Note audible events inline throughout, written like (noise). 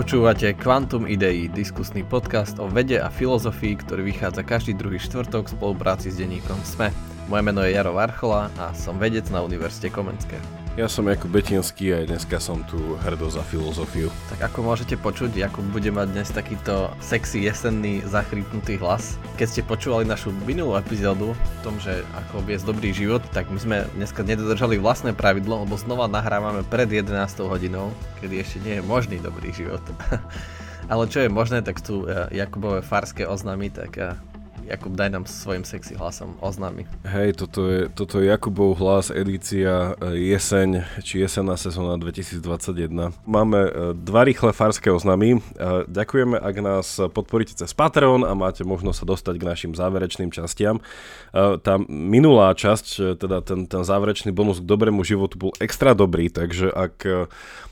Počúvate Quantum Idei, diskusný podcast o vede a filozofii, ktorý vychádza každý druhý štvrtok v spolupráci s denníkom SME. Moje meno je Jaro Varchola a som vedec na Univerzite Komenského. Ja som Jakub Betinský a dneska som tu hrdo za filozofiu. Tak ako môžete počuť, Jakub bude mať dnes takýto sexy jesenný zachrypnutý hlas. Keď ste počúvali našu minulú epizódu o tom, že ako viesť dobrý život, tak my sme dneska nedodržali vlastné pravidlo, lebo znova nahrávame pred 11 hodinou, kedy ešte nie je možný dobrý život. (laughs) Ale čo je možné, tak sú eh, Jakubové farské oznamy, tak eh, Jakub, daj nám svojim sexy hlasom oznámy. Hej, toto je, toto je Jakubov hlas, edícia e, jeseň, či jesenná sezóna 2021. Máme e, dva rýchle farské oznámy. E, ďakujeme, ak nás podporíte cez Patreon a máte možnosť sa dostať k našim záverečným častiam. Tá minulá časť, teda ten, ten záverečný bonus k dobrému životu bol extra dobrý, takže ak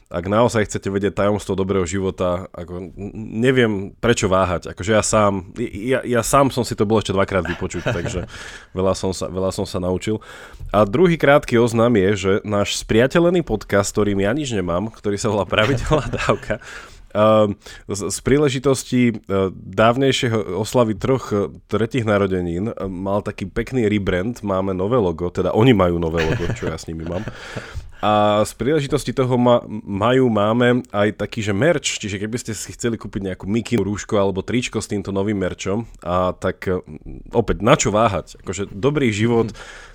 ak naozaj chcete vedieť tajomstvo dobrého života, ako neviem prečo váhať. Akože ja sám, ja, ja sám som si to bol ešte dvakrát vypočuť, (laughs) takže veľa som, sa, veľa som sa naučil. A druhý krátky oznam je, že náš spriateľený podcast, ktorým ja nič nemám, ktorý sa volá Pravidelná (laughs) dávka, Uh, z, príležitosti uh, dávnejšieho oslavy troch uh, tretich narodenín uh, mal taký pekný rebrand, máme nové logo, teda oni majú nové logo, čo ja s nimi mám. (laughs) A z príležitosti toho ma, majú, máme aj taký, že merch, čiže keby ste si chceli kúpiť nejakú mikinu, rúško alebo tričko s týmto novým merčom, a tak e, opäť na čo váhať? Akože dobrý život,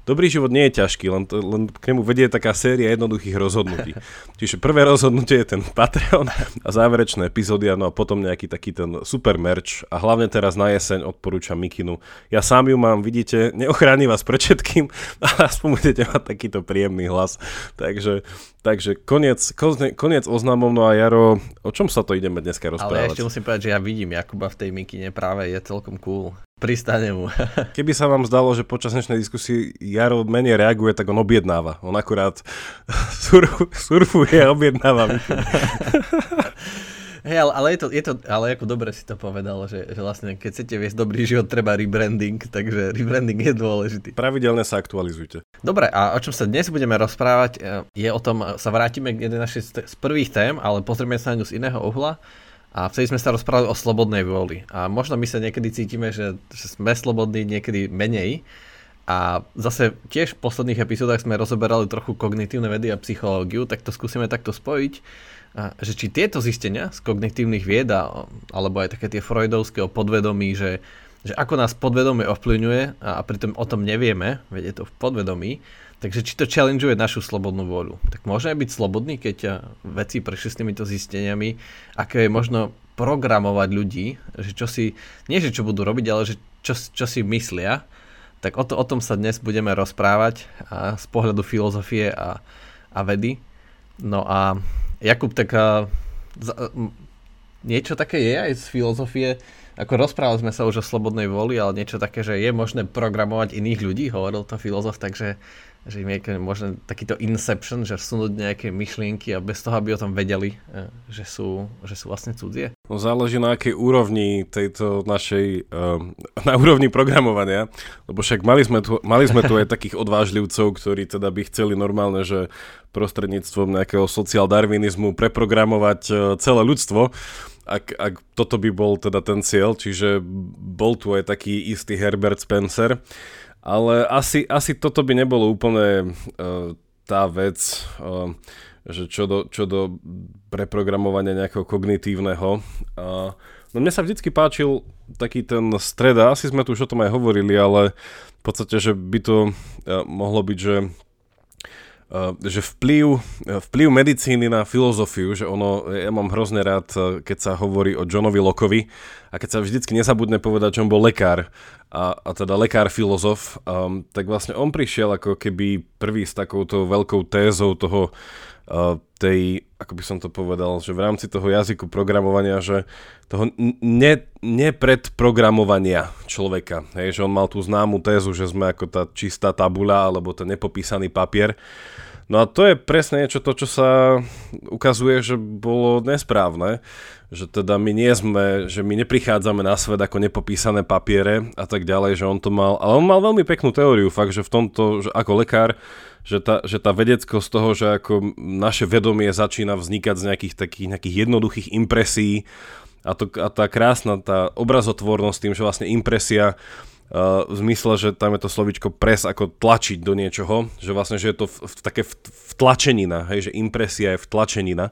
dobrý život nie je ťažký, len, to, len k nemu vedie taká séria jednoduchých rozhodnutí. (laughs) Čiže prvé rozhodnutie je ten Patreon a záverečné epizódy, no a potom nejaký taký ten super merch a hlavne teraz na jeseň odporúčam mikinu. Ja sám ju mám, vidíte, neochráni vás pred všetkým, (laughs) ale aspoň budete mať takýto príjemný hlas. Tak takže, takže koniec, koniec oznámov, no a Jaro, o čom sa to ideme dneska rozprávať? Ale ešte musím povedať, že ja vidím Jakuba v tej mikine práve, je celkom cool. Pristane mu. (laughs) Keby sa vám zdalo, že počas dnešnej diskusie Jaro menej reaguje, tak on objednáva. On akurát (laughs) surf, surfuje a objednáva. (laughs) Hej, ale, ale, je to, je to, ale ako dobre si to povedal, že, že vlastne keď chcete viesť dobrý život, treba rebranding, takže rebranding je dôležitý. Pravidelne sa aktualizujte. Dobre, a o čom sa dnes budeme rozprávať, e, je o tom, sa vrátime k jednej našej z prvých tém, ale pozrieme sa na ňu z iného uhla. A vtedy sme sa rozprávali o slobodnej vôli. A možno my sa niekedy cítime, že, že sme slobodní, niekedy menej. A zase tiež v posledných epizódach sme rozoberali trochu kognitívne vedy a psychológiu, tak to skúsime takto spojiť že či tieto zistenia z kognitívnych vied, alebo aj také tie freudovské o podvedomí, že, že ako nás podvedomie ovplyvňuje a, a pritom o tom nevieme, veď je to v podvedomí, takže či to challengeuje našu slobodnú voľu. Tak môžeme byť slobodní, keď veci prešli s týmito zisteniami, aké je možno programovať ľudí, že čo si, nie že čo budú robiť, ale že čo, čo si myslia, tak o, to, o tom sa dnes budeme rozprávať a z pohľadu filozofie a, a vedy. No a Jakub, tak uh, z, uh, niečo také je aj z filozofie, ako rozprávali sme sa už o slobodnej voli, ale niečo také, že je možné programovať iných ľudí, hovoril to filozof, takže že im je možno takýto inception, že vsunúť nejaké myšlienky a bez toho, aby o tom vedeli, e, že sú, že sú vlastne cudzie? No záleží na akej úrovni tejto našej, um, na úrovni programovania, lebo však mali sme, tu, mali sme tu aj takých odvážlivcov, ktorí teda by chceli normálne, že prostredníctvom nejakého social darwinizmu preprogramovať uh, celé ľudstvo, ak, ak toto by bol teda ten cieľ, čiže bol tu aj taký istý Herbert Spencer, ale asi, asi toto by nebolo úplne uh, tá vec, uh, že čo do, čo do preprogramovania nejakého kognitívneho. Uh, no mne sa vždycky páčil taký ten stred, a asi sme tu už o tom aj hovorili, ale v podstate, že by to uh, mohlo byť, že že vplyv, vplyv medicíny na filozofiu, že ono, ja mám hrozne rád, keď sa hovorí o Johnovi Lockovi a keď sa vždycky nezabudne povedať, že on bol lekár a, a teda lekár filozof, um, tak vlastne on prišiel ako keby prvý s takouto veľkou tézou toho tej, ako by som to povedal, že v rámci toho jazyku programovania, že toho ne, nepredprogramovania človeka. Hej, že on mal tú známu tézu, že sme ako tá čistá tabula alebo ten nepopísaný papier. No a to je presne niečo to, čo sa ukazuje, že bolo nesprávne, že teda my nie sme, že my neprichádzame na svet ako nepopísané papiere a tak ďalej, že on to mal, ale on mal veľmi peknú teóriu, fakt, že v tomto, že ako lekár, že tá, že tá vedeckosť toho, že ako naše vedomie začína vznikať z nejakých takých nejakých jednoduchých impresí a, to, a tá krásna tá obrazotvornosť tým, že vlastne impresia Uh, v zmysle, že tam je to slovičko pres ako tlačiť do niečoho, že vlastne, že je to v, v, také vtlačenina, hej, že impresia je vtlačenina,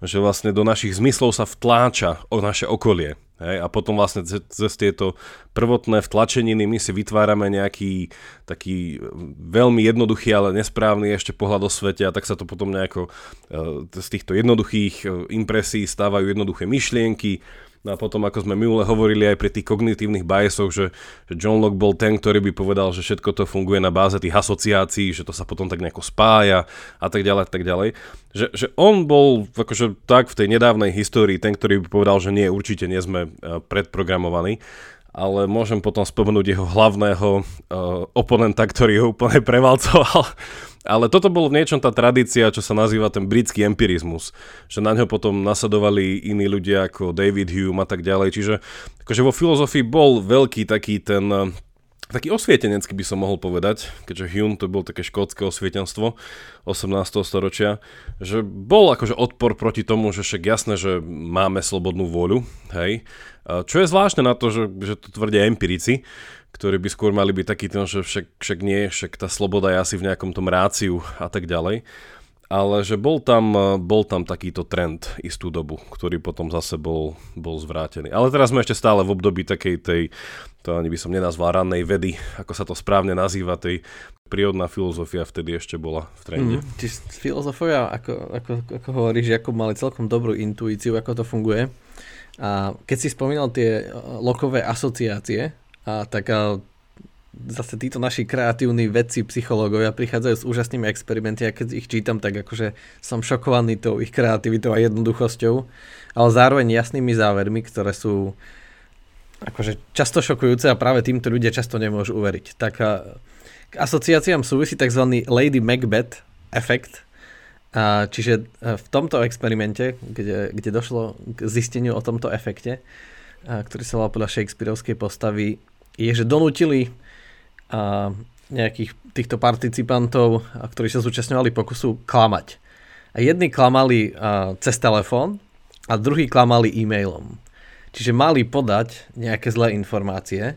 že vlastne do našich zmyslov sa vtláča o naše okolie. Hej, a potom vlastne cez, tieto prvotné vtlačeniny my si vytvárame nejaký taký veľmi jednoduchý, ale nesprávny ešte pohľad o svete a tak sa to potom nejako z týchto jednoduchých impresí stávajú jednoduché myšlienky, No a potom, ako sme minule hovorili aj pri tých kognitívnych biasoch, že, že John Locke bol ten, ktorý by povedal, že všetko to funguje na báze tých asociácií, že to sa potom tak nejako spája a tak ďalej a tak ďalej. Že, že on bol akože tak v tej nedávnej histórii ten, ktorý by povedal, že nie, určite nie sme e, predprogramovaní ale môžem potom spomenúť jeho hlavného uh, oponenta, ktorý ho úplne (laughs) prevalcoval ale toto bolo v niečom tá tradícia, čo sa nazýva ten britský empirizmus, že na ňo potom nasledovali iní ľudia ako David Hume a tak ďalej, čiže akože vo filozofii bol veľký taký ten taký osvietenecký by som mohol povedať, keďže Hume to bol také škótske osvietenstvo 18. storočia, že bol akože odpor proti tomu, že však jasné, že máme slobodnú vôľu, hej. Čo je zvláštne na to, že, že to tvrdia empirici, ktorí by skôr mali byť taký ten, že však, však nie, však tá sloboda je asi v nejakom tom ráciu a tak ďalej. Ale že bol tam, bol tam takýto trend istú dobu, ktorý potom zase bol, bol zvrátený. Ale teraz sme ešte stále v období takej tej, to ani by som nenazval rannej vedy, ako sa to správne nazýva, tej prírodná filozofia vtedy ešte bola v trende. Mm, čiže filozofia, ako, ako, ako hovoríš, ako mali celkom dobrú intuíciu, ako to funguje. A keď si spomínal tie lokové asociácie, a tak a zase títo naši kreatívni vedci, psychológovia prichádzajú s úžasnými experimenty a keď ich čítam, tak akože som šokovaný tou ich kreativitou a jednoduchosťou, ale zároveň jasnými závermi, ktoré sú akože často šokujúce a práve týmto ľudia často nemôžu uveriť. Tak a, k asociáciám súvisí tzv. Lady Macbeth efekt, a čiže v tomto experimente, kde, kde došlo k zisteniu o tomto efekte, ktorý sa volá podľa Shakespeareovskej postavy je, že donútili a, nejakých týchto participantov, a, ktorí sa zúčastňovali pokusu, klamať. A jedni klamali a, cez telefón a druhí klamali e-mailom. Čiže mali podať nejaké zlé informácie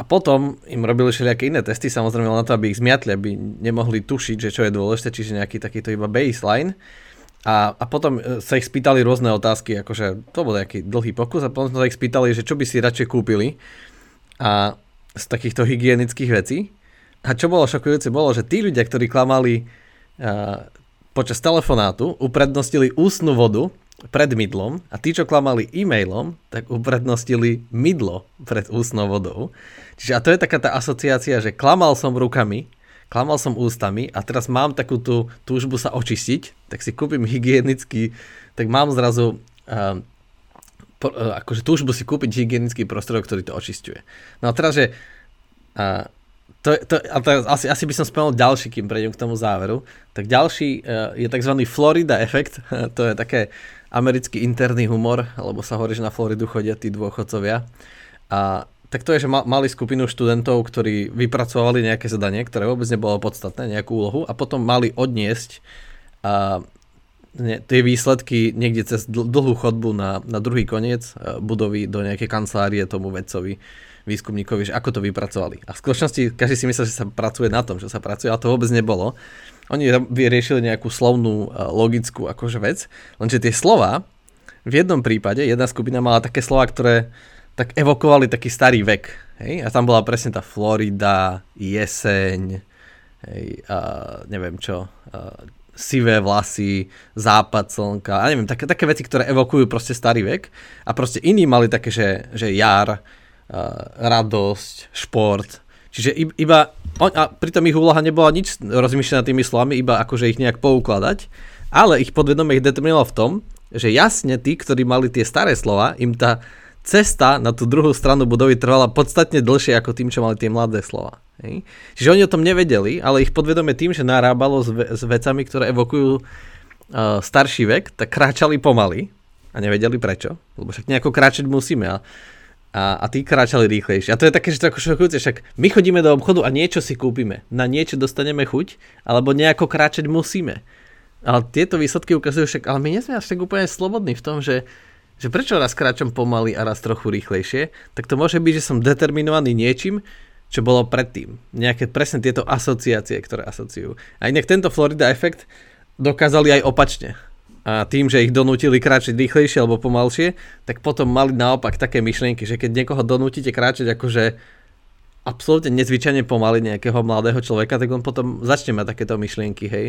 a potom im robili všelijaké iné testy, samozrejme na to, aby ich zmiatli, aby nemohli tušiť, že čo je dôležité, čiže nejaký takýto iba baseline. A, a potom e, sa ich spýtali rôzne otázky, akože to bol nejaký dlhý pokus a potom sa ich spýtali, že čo by si radšej kúpili a z takýchto hygienických vecí. A čo bolo šokujúce, bolo, že tí ľudia, ktorí klamali uh, počas telefonátu, uprednostili ústnu vodu pred mydlom a tí, čo klamali e-mailom, tak uprednostili mydlo pred ústnou vodou. Čiže a to je taká tá asociácia, že klamal som rukami, klamal som ústami a teraz mám takú tú túžbu sa očistiť, tak si kúpim hygienický, tak mám zrazu uh, akože túžbu si kúpiť hygienický prostriedok, ktorý to očisťuje. No a teraz, že a, to, to, a to, asi, asi by som spomenul ďalší, kým prejdem k tomu záveru, tak ďalší uh, je tzv. Florida efekt, (laughs) to je také americký interný humor, lebo sa hovorí, že na Floridu chodia tí dôchodcovia. A tak to je, že mali skupinu študentov, ktorí vypracovali nejaké zadanie, ktoré vôbec nebolo podstatné, nejakú úlohu a potom mali odniesť uh, ne, tie výsledky niekde cez dlhú chodbu na, na druhý koniec e, budovy do nejakej kancelárie tomu vedcovi, výskumníkovi, že ako to vypracovali. A v skutočnosti každý si myslel, že sa pracuje na tom, že sa pracuje, ale to vôbec nebolo. Oni vyriešili nejakú slovnú, e, logickú akože vec, lenže tie slova v jednom prípade, jedna skupina mala také slova, ktoré tak evokovali taký starý vek. Hej? A tam bola presne tá Florida, jeseň, hej, a neviem čo, a sivé vlasy, západ slnka a neviem, také, také veci, ktoré evokujú proste starý vek a proste iní mali také, že, že jar, uh, radosť, šport. Čiže iba, a pritom ich úloha nebola nič rozmýšľaná tými slovami, iba akože ich nejak poukladať, ale ich podvedomie ich determinovalo v tom, že jasne tí, ktorí mali tie staré slova, im tá cesta na tú druhú stranu budovy trvala podstatne dlhšie ako tým, čo mali tie mladé slova. Hej? Čiže oni o tom nevedeli, ale ich podvedome tým, že narábalo s, ve- s vecami, ktoré evokujú uh, starší vek, tak kráčali pomaly a nevedeli prečo, lebo však nejako kráčať musíme a, a, a tí kráčali rýchlejšie. A to je také, že to ako šokujúce, však my chodíme do obchodu a niečo si kúpime, na niečo dostaneme chuť, alebo nejako kráčať musíme. Ale tieto výsledky ukazujú však, ale my nie sme až tak úplne slobodní v tom, že, že prečo raz kráčam pomaly a raz trochu rýchlejšie, tak to môže byť, že som determinovaný niečím, čo bolo predtým. Nejaké presne tieto asociácie, ktoré asociujú. A inak tento Florida efekt dokázali aj opačne. A tým, že ich donútili kráčať rýchlejšie alebo pomalšie, tak potom mali naopak také myšlienky, že keď niekoho donútite kráčať akože absolútne nezvyčajne pomaly nejakého mladého človeka, tak on potom začne mať takéto myšlienky, hej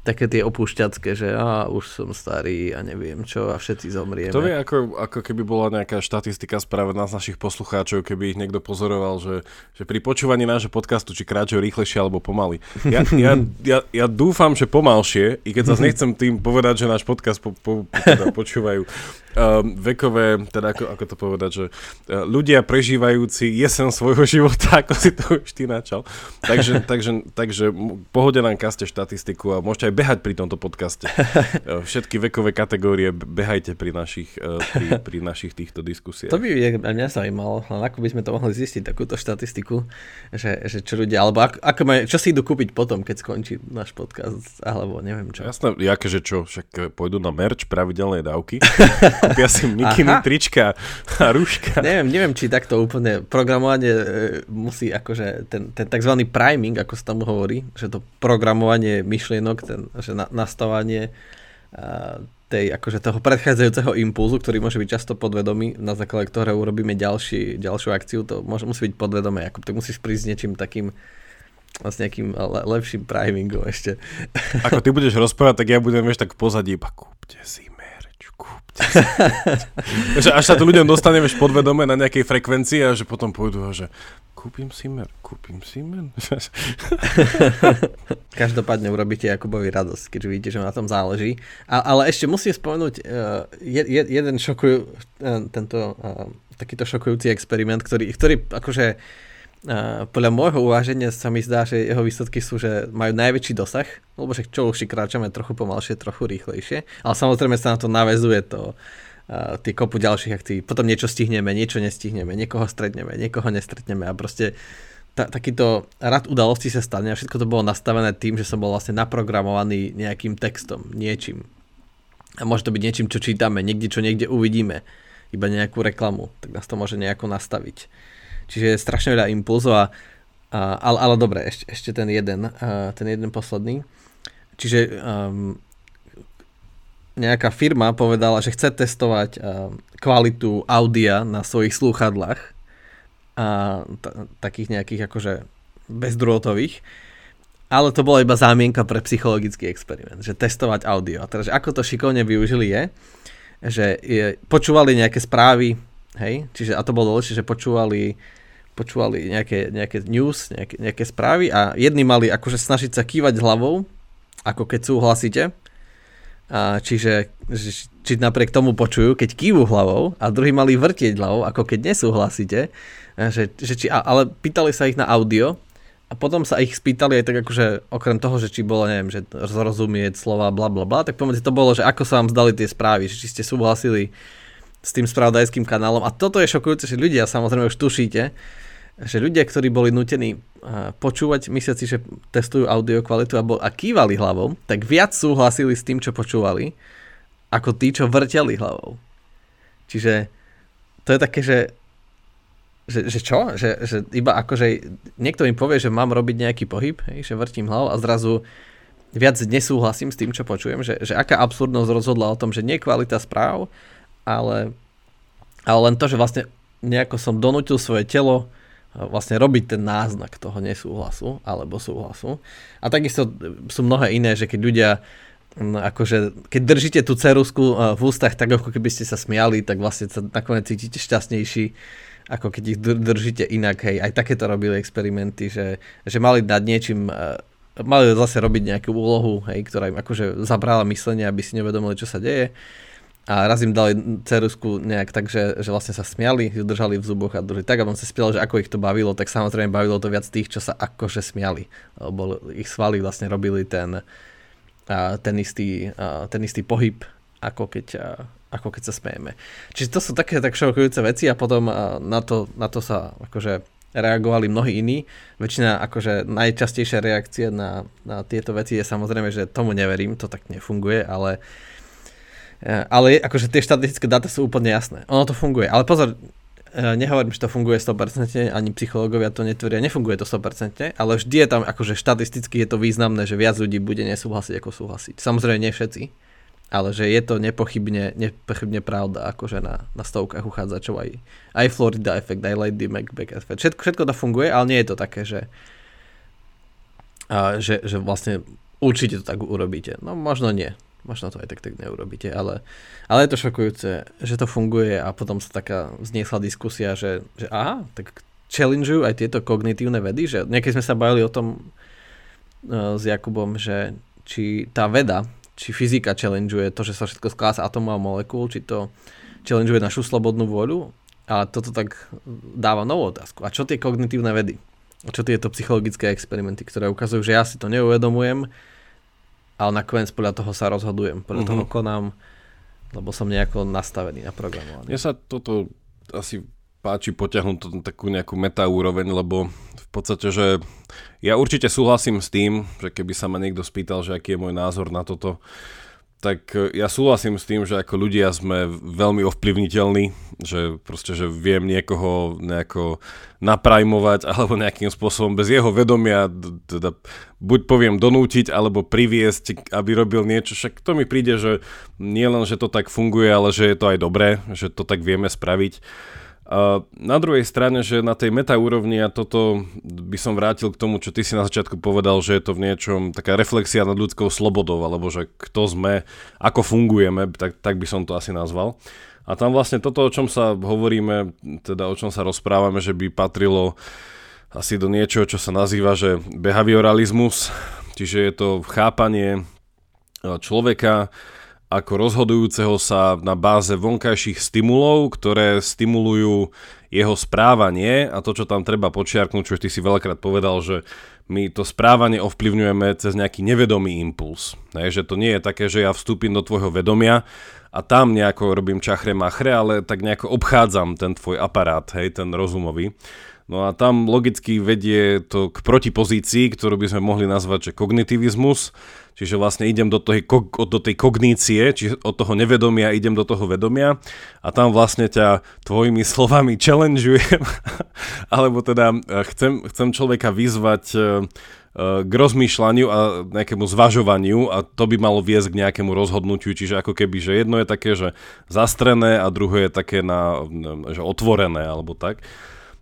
také tie opúšťacké, že á, už som starý a neviem čo a všetci zomrieme. To vie, ako, ako keby bola nejaká štatistika spravená z našich poslucháčov, keby ich niekto pozoroval, že, že pri počúvaní nášho podcastu, či kráčajú rýchlejšie alebo pomaly. Ja, ja, ja, ja dúfam, že pomalšie, i keď zase (laughs) nechcem tým povedať, že náš podcast po, po, teda počúvajú um, vekové, teda ako, ako to povedať, že uh, ľudia prežívajúci jesen svojho života, (laughs) ako si to už ty načal. Takže, takže, takže pohode nám kaste štatistiku a môžete aj behať pri tomto podcaste. Uh, všetky vekové kategórie behajte pri našich, uh, pri, pri našich týchto diskusiách. To by mňa zaujímalo, len ako by sme to mohli zistiť, takúto štatistiku, že, že čo ľudia, alebo ako, ako maj, čo si idú kúpiť potom, keď skončí náš podcast, alebo neviem čo. Jasné, jaké, že čo, však pôjdu na merch pravidelnej dávky. (laughs) kúpia si mikiny, trička a rúška. Neviem, neviem, či takto úplne programovanie e, musí akože ten, ten tzv. priming, ako sa tam hovorí, že to programovanie myšlienok, ten, že na, nastavanie a, tej, akože toho predchádzajúceho impulzu, ktorý môže byť často podvedomý, na základe ktorého urobíme ďalší, ďalšiu akciu, to môže, musí byť podvedomé, ako to musíš prísť s niečím takým s nejakým le- lepším primingom ešte. Ako ty budeš rozprávať, tak ja budem vieš tak v pozadí, iba kúpte si (laughs) že až sa to ľuďom dostane vieš, podvedome na nejakej frekvencii a že potom pôjdu a že kúpim si mer, kúpim si mer. (laughs) Každopádne urobíte Jakubovi radosť, keď vidíte, že na tom záleží. A, ale ešte musím spomenúť uh, je, je, jeden šokujú, uh, tento uh, takýto šokujúci experiment, ktorý, ktorý akože Uh, podľa môjho uváženia sa mi zdá, že jeho výsledky sú, že majú najväčší dosah, lebo však čo už kráčame trochu pomalšie, trochu rýchlejšie, ale samozrejme sa na to navezuje to, uh, tie kopu ďalších akcií. Potom niečo stihneme, niečo nestihneme, niekoho stretneme, niekoho nestretneme a proste ta, takýto rad udalostí sa stane a všetko to bolo nastavené tým, že som bol vlastne naprogramovaný nejakým textom, niečím. A môže to byť niečím, čo čítame, niekde, čo niekde uvidíme, iba nejakú reklamu, tak nás to môže nejako nastaviť. Čiže strašne veľa impulzov a, a ale, ale dobre, ešte, ešte ten jeden, uh, ten jeden posledný. Čiže um, nejaká firma povedala, že chce testovať uh, kvalitu audia na svojich slúchadlách a t- takých nejakých akože bezdrôtových, ale to bola iba zámienka pre psychologický experiment, že testovať audio. A teraz, ako to šikovne využili je, že je, počúvali nejaké správy, hej, čiže a to bolo dôležité, že počúvali počúvali nejaké, nejaké news, nejaké, nejaké správy a jedni mali akože snažiť sa kývať hlavou, ako keď súhlasíte. A čiže či napriek tomu počujú, keď kývu hlavou a druhí mali vrtieť hlavou, ako keď nesúhlasíte. Že, že či, ale pýtali sa ich na audio a potom sa ich spýtali aj tak akože okrem toho, že či bolo, neviem, že zrozumieť slova bla bla bla, tak pomedzi to bolo, že ako sa vám zdali tie správy, že či ste súhlasili s tým spravodajským kanálom. A toto je šokujúce, že ľudia samozrejme už tušíte, že ľudia, ktorí boli nutení počúvať, myslia si, že testujú audio kvalitu a, a kývali hlavou, tak viac súhlasili s tým, čo počúvali, ako tí, čo vrteli hlavou. Čiže to je také, že že, že čo? Že, že iba akože niekto im povie, že mám robiť nejaký pohyb, hej, že vrtím hlavou a zrazu viac nesúhlasím s tým, čo počujem, že, že aká absurdnosť rozhodla o tom, že nie kvalita správ, ale, ale len to, že vlastne nejako som donútil svoje telo vlastne robiť ten náznak toho nesúhlasu alebo súhlasu. A takisto sú mnohé iné, že keď ľudia akože, keď držíte tú cerusku v ústach tak ako keby ste sa smiali, tak vlastne sa nakoniec cítite šťastnejší ako keď ich držíte inak. Hej, aj takéto robili experimenty, že, že mali nad niečím mali zase robiť nejakú úlohu, hej, ktorá im akože zabrala myslenie, aby si nevedomili, čo sa deje a raz im dali cerusku nejak tak, že, že vlastne sa smiali, ju držali v zuboch a druhý tak a on sa spiel, že ako ich to bavilo, tak samozrejme bavilo to viac tých, čo sa akože smiali. Lebo ich svaly vlastne robili ten, ten, istý, ten istý pohyb, ako keď, ako keď sa smejeme. Čiže to sú také tak šokujúce veci a potom na to, na to sa akože reagovali mnohí iní. Väčšina akože najčastejšia reakcia na, na tieto veci je samozrejme, že tomu neverím, to tak nefunguje, ale uh, ale akože tie štatistické dáta sú úplne jasné. Ono to funguje. Ale pozor, e, nehovorím, že to funguje 100%, ani psychológovia to netvrdia, nefunguje to 100%, ale vždy je tam, akože štatisticky je to významné, že viac ľudí bude nesúhlasiť ako súhlasiť. Samozrejme nie všetci, ale že je to nepochybne, nepochybne pravda, akože na, na stovkách uchádzačov aj, aj Florida efekt, aj Lady Macbeth efekt. Všetko, všetko to funguje, ale nie je to také, že, a, že, že vlastne určite to tak urobíte. No možno nie. Možno to aj tak, tak neurobíte, ale, ale je to šokujúce, že to funguje a potom sa taká vzniesla diskusia, že, že aha, tak challengeujú aj tieto kognitívne vedy, že niekedy sme sa bavili o tom uh, s Jakubom, že či tá veda, či fyzika challengeuje to, že sa všetko sklá z atomov a molekúl, či to challengeuje našu slobodnú vôľu a toto tak dáva novú otázku. A čo tie kognitívne vedy? A čo tieto psychologické experimenty, ktoré ukazujú, že ja si to neuvedomujem, ale nakoniec podľa toho sa rozhodujem, podľa mm-hmm. toho konám, lebo som nejako nastavený na programovanie. Mne sa toto asi páči potiahnuť to takú nejakú meta úroveň, lebo v podstate, že ja určite súhlasím s tým, že keby sa ma niekto spýtal, že aký je môj názor na toto, tak e, ja súhlasím s tým, že ako ľudia sme veľmi ovplyvniteľní, že proste, že viem niekoho nejako naprajmovať (laughs) alebo nejakým spôsobom bez jeho vedomia teda buď poviem donútiť alebo priviesť, aby robil niečo. Však to mi príde, že nie len, že to tak funguje, ale že je to aj dobré, že to tak vieme spraviť. Na druhej strane, že na tej meta úrovni a toto by som vrátil k tomu, čo ty si na začiatku povedal, že je to v niečom taká reflexia nad ľudskou slobodou, alebo že kto sme, ako fungujeme, tak, tak by som to asi nazval. A tam vlastne toto, o čom sa hovoríme, teda o čom sa rozprávame, že by patrilo asi do niečoho, čo sa nazýva, že behavioralizmus, čiže je to chápanie človeka, ako rozhodujúceho sa na báze vonkajších stimulov, ktoré stimulujú jeho správanie a to, čo tam treba počiarknúť, čo ty si veľakrát povedal, že my to správanie ovplyvňujeme cez nejaký nevedomý impuls. Hej, že to nie je také, že ja vstúpim do tvojho vedomia a tam nejako robím čachre machre, ale tak nejako obchádzam ten tvoj aparát, hej, ten rozumový. No a tam logicky vedie to k protipozícii, ktorú by sme mohli nazvať, že kognitivizmus, čiže vlastne idem do tej, do tej kognície, čiže od toho nevedomia idem do toho vedomia a tam vlastne ťa tvojimi slovami challengeujem, (laughs) alebo teda e, chcem, chcem človeka vyzvať e, e, k rozmýšľaniu a nejakému zvažovaniu a to by malo viesť k nejakému rozhodnutiu, čiže ako keby, že jedno je také, že zastrené a druhé je také na, že otvorené alebo tak.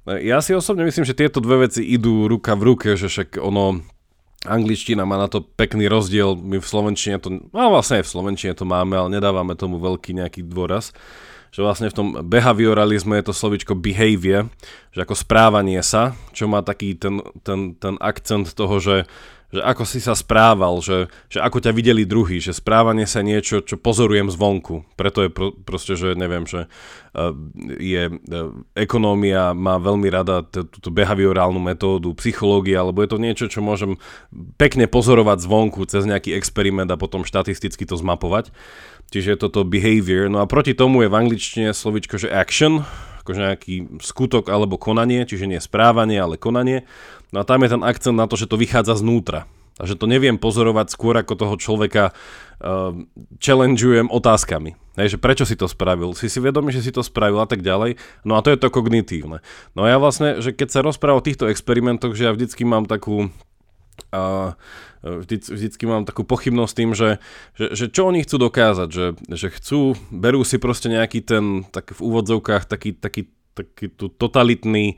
Ja si osobne myslím, že tieto dve veci idú ruka v ruke, že však ono, angličtina má na to pekný rozdiel, my v slovenčine to, no vlastne aj v slovenčine to máme, ale nedávame tomu veľký nejaký dôraz, že vlastne v tom behavioralizme je to slovičko behavior, že ako správanie sa, čo má taký ten, ten, ten akcent toho, že že ako si sa správal, že, že ako ťa videli druhý, že správanie sa niečo, čo pozorujem zvonku. Preto je pro, proste, že neviem, že uh, je uh, ekonómia má veľmi rada túto behaviorálnu metódu, psychológia, alebo je to niečo, čo môžem pekne pozorovať zvonku cez nejaký experiment a potom štatisticky to zmapovať. Čiže je toto behavior. No a proti tomu je v angličtine slovičko, že action, akože nejaký skutok alebo konanie, čiže nie správanie, ale konanie. No a tam je ten akcent na to, že to vychádza znútra. Že to neviem pozorovať skôr ako toho človeka uh, challengeujem otázkami. Hej, že prečo si to spravil? Si si vedomý, že si to spravil a tak ďalej. No a to je to kognitívne. No a ja vlastne, že keď sa rozprávam o týchto experimentoch, že ja vždycky mám takú a vždy, vždycky mám takú pochybnosť tým, že, že, že čo oni chcú dokázať, že, že chcú, berú si proste nejaký ten, tak v úvodzovkách taký, taký, taký tu totalitný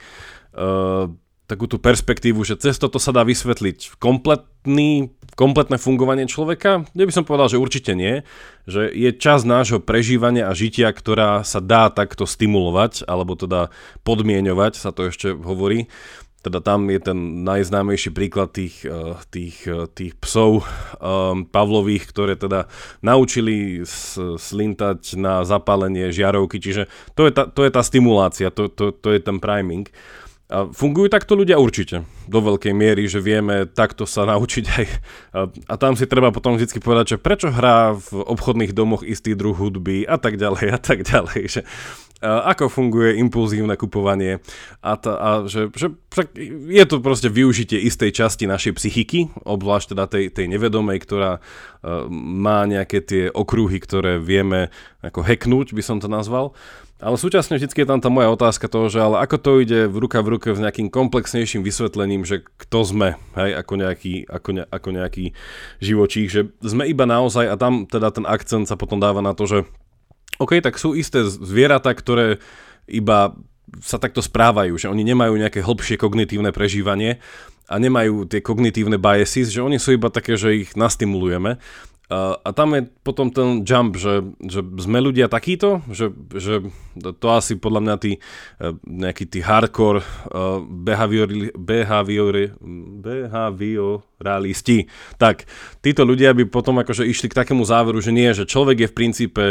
uh, takú tú perspektívu, že cez toto sa dá vysvetliť kompletný, kompletné fungovanie človeka? Ja by som povedal, že určite nie. Že je čas nášho prežívania a žitia, ktorá sa dá takto stimulovať, alebo teda podmienovať, sa to ešte hovorí teda tam je ten najznámejší príklad tých, eh, tých, eh, tých psov um, Pavlových, ktoré teda naučili slintať na zapálenie žiarovky, čiže to je tá, to je tá stimulácia, to, to, to je ten priming. Fungujú takto ľudia určite, do veľkej miery, že vieme takto sa naučiť aj. A, tam si treba potom vždy povedať, že prečo hrá v obchodných domoch istý druh hudby a tak ďalej a tak ďalej. Že, ako funguje impulzívne kupovanie a, ta, a že, že však je to proste využitie istej časti našej psychiky, obzvlášť teda tej, tej nevedomej, ktorá má nejaké tie okruhy, ktoré vieme ako hacknúť, by som to nazval. Ale súčasne vždy je tam tá moja otázka toho, že ale ako to ide v ruka v ruke s nejakým komplexnejším vysvetlením, že kto sme, hej, ako nejaký, ako, ne, ako nejaký živočích, že sme iba naozaj, a tam teda ten akcent sa potom dáva na to, že OK, tak sú isté zvieratá, ktoré iba sa takto správajú, že oni nemajú nejaké hlbšie kognitívne prežívanie a nemajú tie kognitívne biases, že oni sú iba také, že ich nastimulujeme. A tam je potom ten jump, že, že sme ľudia takíto, že, že to asi podľa mňa tí e, nejakí tí hardcore uh, behaviori, behaviori, behavioralisti, tak títo ľudia by potom akože išli k takému záveru, že nie, že človek je v princípe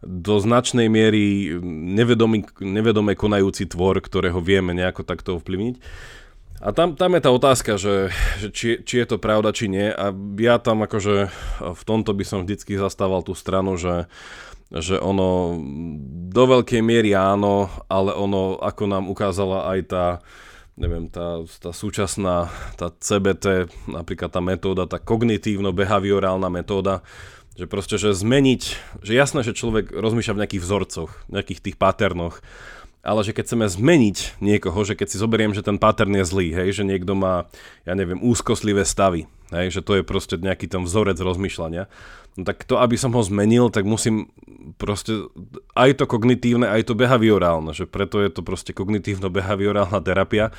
do značnej miery nevedomý, nevedome konajúci tvor, ktorého vieme nejako takto ovplyvniť. A tam, tam je tá otázka, že, že či, či je to pravda, či nie. A ja tam akože v tomto by som vždycky zastával tú stranu, že, že ono do veľkej miery áno, ale ono, ako nám ukázala aj tá, neviem, tá, tá súčasná, tá CBT, napríklad tá metóda, tá kognitívno-behaviorálna metóda, že proste, že zmeniť, že jasné, že človek rozmýšľa v nejakých vzorcoch, nejakých tých paternoch, ale že keď chceme zmeniť niekoho, že keď si zoberiem, že ten pattern je zlý, hej, že niekto má, ja neviem, úzkostlivé stavy, hej, že to je proste nejaký ten vzorec rozmýšľania, no tak to, aby som ho zmenil, tak musím proste aj to kognitívne, aj to behaviorálne, že preto je to proste kognitívno-behaviorálna terapia,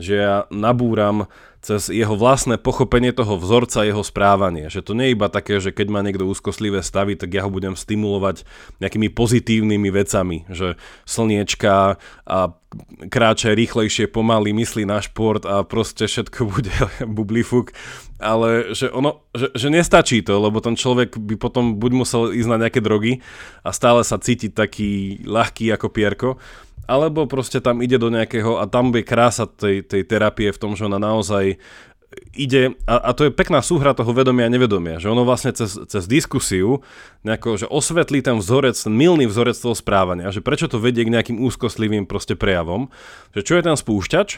že ja nabúram cez jeho vlastné pochopenie toho vzorca, jeho správanie. Že to nie je iba také, že keď má niekto úzkostlivé stavy, tak ja ho budem stimulovať nejakými pozitívnymi vecami, že slniečka a kráča rýchlejšie, pomaly, myslí na šport a proste všetko (laughs) bude bublifuk, ale že ono, že, že nestačí to, lebo ten človek by potom buď musel ísť na nejaké drogy a stále sa cítiť taký ľahký ako pierko, alebo proste tam ide do nejakého, a tam je krása tej, tej terapie v tom, že ona naozaj ide, a, a to je pekná súhra toho vedomia a nevedomia, že ono vlastne cez, cez diskusiu nejako, že osvetlí ten vzorec, ten milný vzorec toho správania, že prečo to vedie k nejakým úzkostlivým proste prejavom, že čo je ten spúšťač?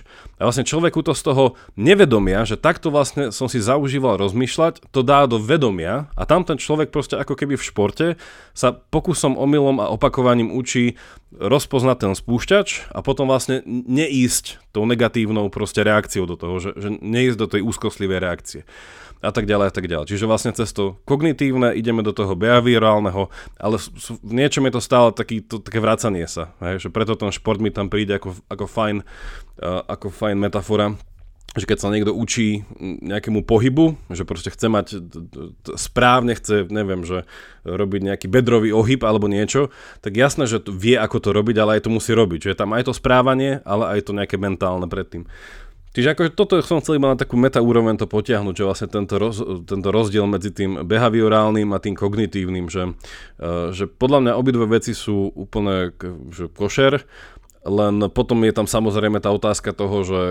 A vlastne človeku to z toho nevedomia, že takto vlastne som si zaužíval rozmýšľať, to dá do vedomia a tam ten človek proste ako keby v športe sa pokusom, omylom a opakovaním učí rozpoznať ten spúšťač a potom vlastne neísť tou negatívnou proste reakciou do toho, že, že neísť do tej úzkostlivej reakcie a tak ďalej a tak ďalej. Čiže vlastne cez to kognitívne ideme do toho behaviorálneho, ale v niečom je to stále taký, to, také vracanie sa. Hej? Že preto ten šport mi tam príde ako, ako, fajn, uh, ako fajn metafora, že keď sa niekto učí nejakému pohybu, že proste chce mať správne, chce, neviem, že robiť nejaký bedrový ohyb alebo niečo, tak jasné, že vie, ako to robiť, ale aj to musí robiť. Že je tam aj to správanie, ale aj to nejaké mentálne predtým. Čiže ako toto som chcel iba na takú meta úroveň to potiahnuť, že vlastne tento, roz, tento rozdiel medzi tým behaviorálnym a tým kognitívnym, že, uh, že podľa mňa obidve veci sú úplne že košer, len potom je tam samozrejme tá otázka toho, že,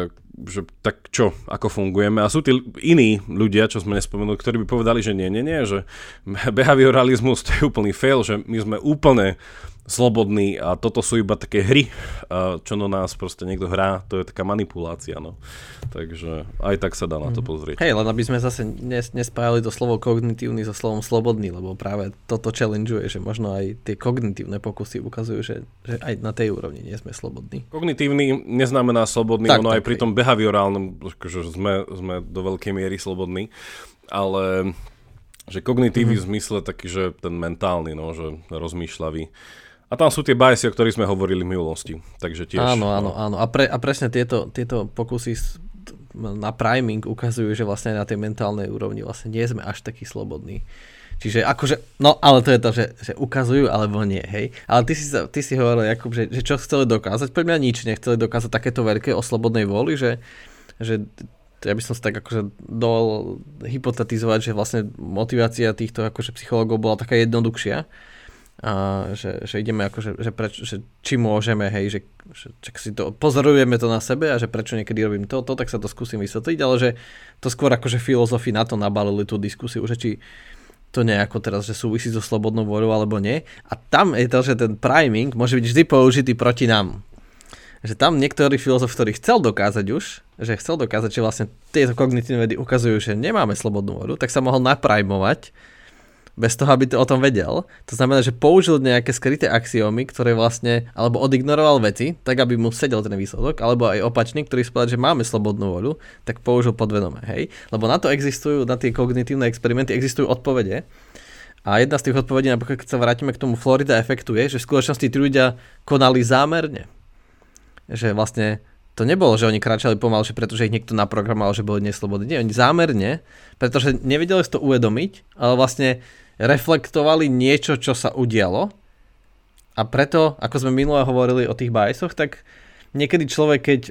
že tak čo, ako fungujeme. A sú tí iní ľudia, čo sme nespomenuli, ktorí by povedali, že nie, nie, nie, že behavioralizmus to je úplný fail, že my sme úplne slobodný a toto sú iba také hry, čo na nás proste niekto hrá, to je taká manipulácia, no. Takže aj tak sa dá na to mhm. pozrieť. Hej, len aby sme zase nes, nespájali to slovo kognitívny so slovom slobodný, lebo práve toto challengeuje, že možno aj tie kognitívne pokusy ukazujú, že, že aj na tej úrovni nie sme slobodní. Kognitívny neznamená slobodný, tak, ono tak, aj pri tom behaviorálnom, že sme, sme do veľkej miery slobodní, ale že kognitívny mm-hmm. v zmysle taký, že ten mentálny, no, že rozmýšľavý a tam sú tie biasy, o ktorých sme hovorili v minulosti. Takže tiež, áno, áno, áno. A, pre, a presne tieto, tieto pokusy na priming ukazujú, že vlastne na tej mentálnej úrovni vlastne nie sme až takí slobodní. Čiže akože, no ale to je to, že, že ukazujú alebo nie, hej. Ale ty si, ty si hovoril, Jakub, že, že čo chceli dokázať, pre mňa nič nechceli dokázať takéto veľké o slobodnej vôli, že že ja by som sa tak akože dol hypotetizovať, že vlastne motivácia týchto akože psychológov bola taká jednoduchšia. A že, že ideme akože, že, preč, že či môžeme, hej, že, že, že si to, pozorujeme to na sebe a že prečo niekedy robím to, to, tak sa to skúsim vysvetliť, ale že to skôr akože filozofi na to nabalili tú diskusiu, že či to nejako teraz, že súvisí so slobodnou voľou alebo nie. A tam je to, že ten priming môže byť vždy použitý proti nám že tam niektorý filozof, ktorý chcel dokázať už, že chcel dokázať, že vlastne tieto kognitívne vedy ukazujú, že nemáme slobodnú vodu, tak sa mohol naprimovať bez toho, aby to o tom vedel. To znamená, že použil nejaké skryté axiómy, ktoré vlastne, alebo odignoroval veci, tak aby mu sedel ten výsledok, alebo aj opačný, ktorý spovedal, že máme slobodnú voľu, tak použil podvedome, hej? Lebo na to existujú, na tie kognitívne experimenty existujú odpovede. A jedna z tých odpovedí, napríklad keď sa vrátime k tomu Florida efektu, je, že v skutočnosti tí ľudia konali zámerne že vlastne to nebolo, že oni kráčali pomalšie, pretože ich niekto naprogramoval, že boli neslobodní. Nie, oni zámerne, pretože nevedeli si to uvedomiť, ale vlastne reflektovali niečo, čo sa udialo. A preto, ako sme minule hovorili o tých bajsoch, tak niekedy človek, keď...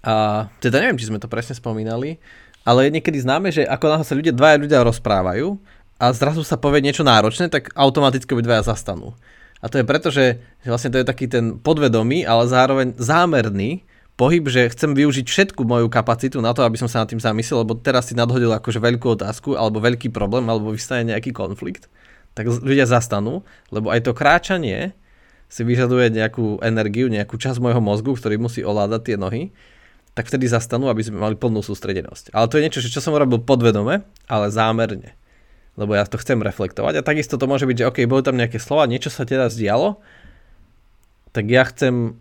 A, teda neviem, či sme to presne spomínali, ale je niekedy známe, že ako náhle sa ľudia, dvaja ľudia rozprávajú a zrazu sa povie niečo náročné, tak automaticky obidvaja zastanú. A to je preto, že, vlastne to je taký ten podvedomý, ale zároveň zámerný pohyb, že chcem využiť všetku moju kapacitu na to, aby som sa nad tým zamyslel, lebo teraz si nadhodil akože veľkú otázku, alebo veľký problém, alebo vystane nejaký konflikt, tak ľudia zastanú, lebo aj to kráčanie si vyžaduje nejakú energiu, nejakú časť môjho mozgu, ktorý musí ovládať tie nohy, tak vtedy zastanú, aby sme mali plnú sústredenosť. Ale to je niečo, čo som robil podvedome, ale zámerne lebo ja to chcem reflektovať. A takisto to môže byť, že OK, boli tam nejaké slova, niečo sa teraz dialo, tak ja chcem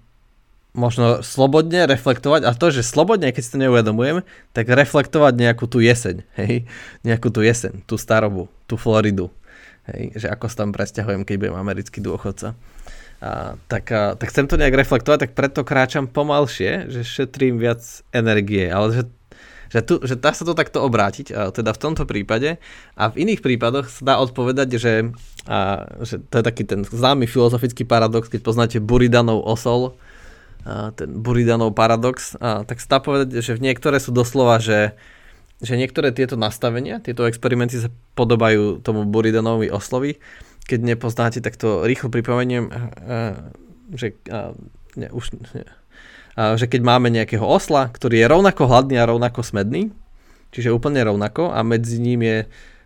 možno slobodne reflektovať, a to, že slobodne, keď si to neuvedomujem, tak reflektovať nejakú tú jeseň, hej, nejakú tú jeseň, tú starobu, tú Floridu, hej, že ako sa tam presťahujem, keď budem americký dôchodca. A, tak, a, tak chcem to nejak reflektovať, tak preto kráčam pomalšie, že šetrím viac energie, ale že že, tu, že dá sa to takto obrátiť, teda v tomto prípade. A v iných prípadoch sa dá odpovedať, že, a, že to je taký ten známy filozofický paradox, keď poznáte Buridanov osol, ten Buridanov paradox, a, tak sa dá povedať, že v niektoré sú doslova, že, že niektoré tieto nastavenia, tieto experimenty sa podobajú tomu Buridanovi oslovi. Keď nepoznáte, tak to rýchlo pripomeniem, že ne, už ne, že keď máme nejakého osla, ktorý je rovnako hladný a rovnako smedný, čiže úplne rovnako a medzi ním je,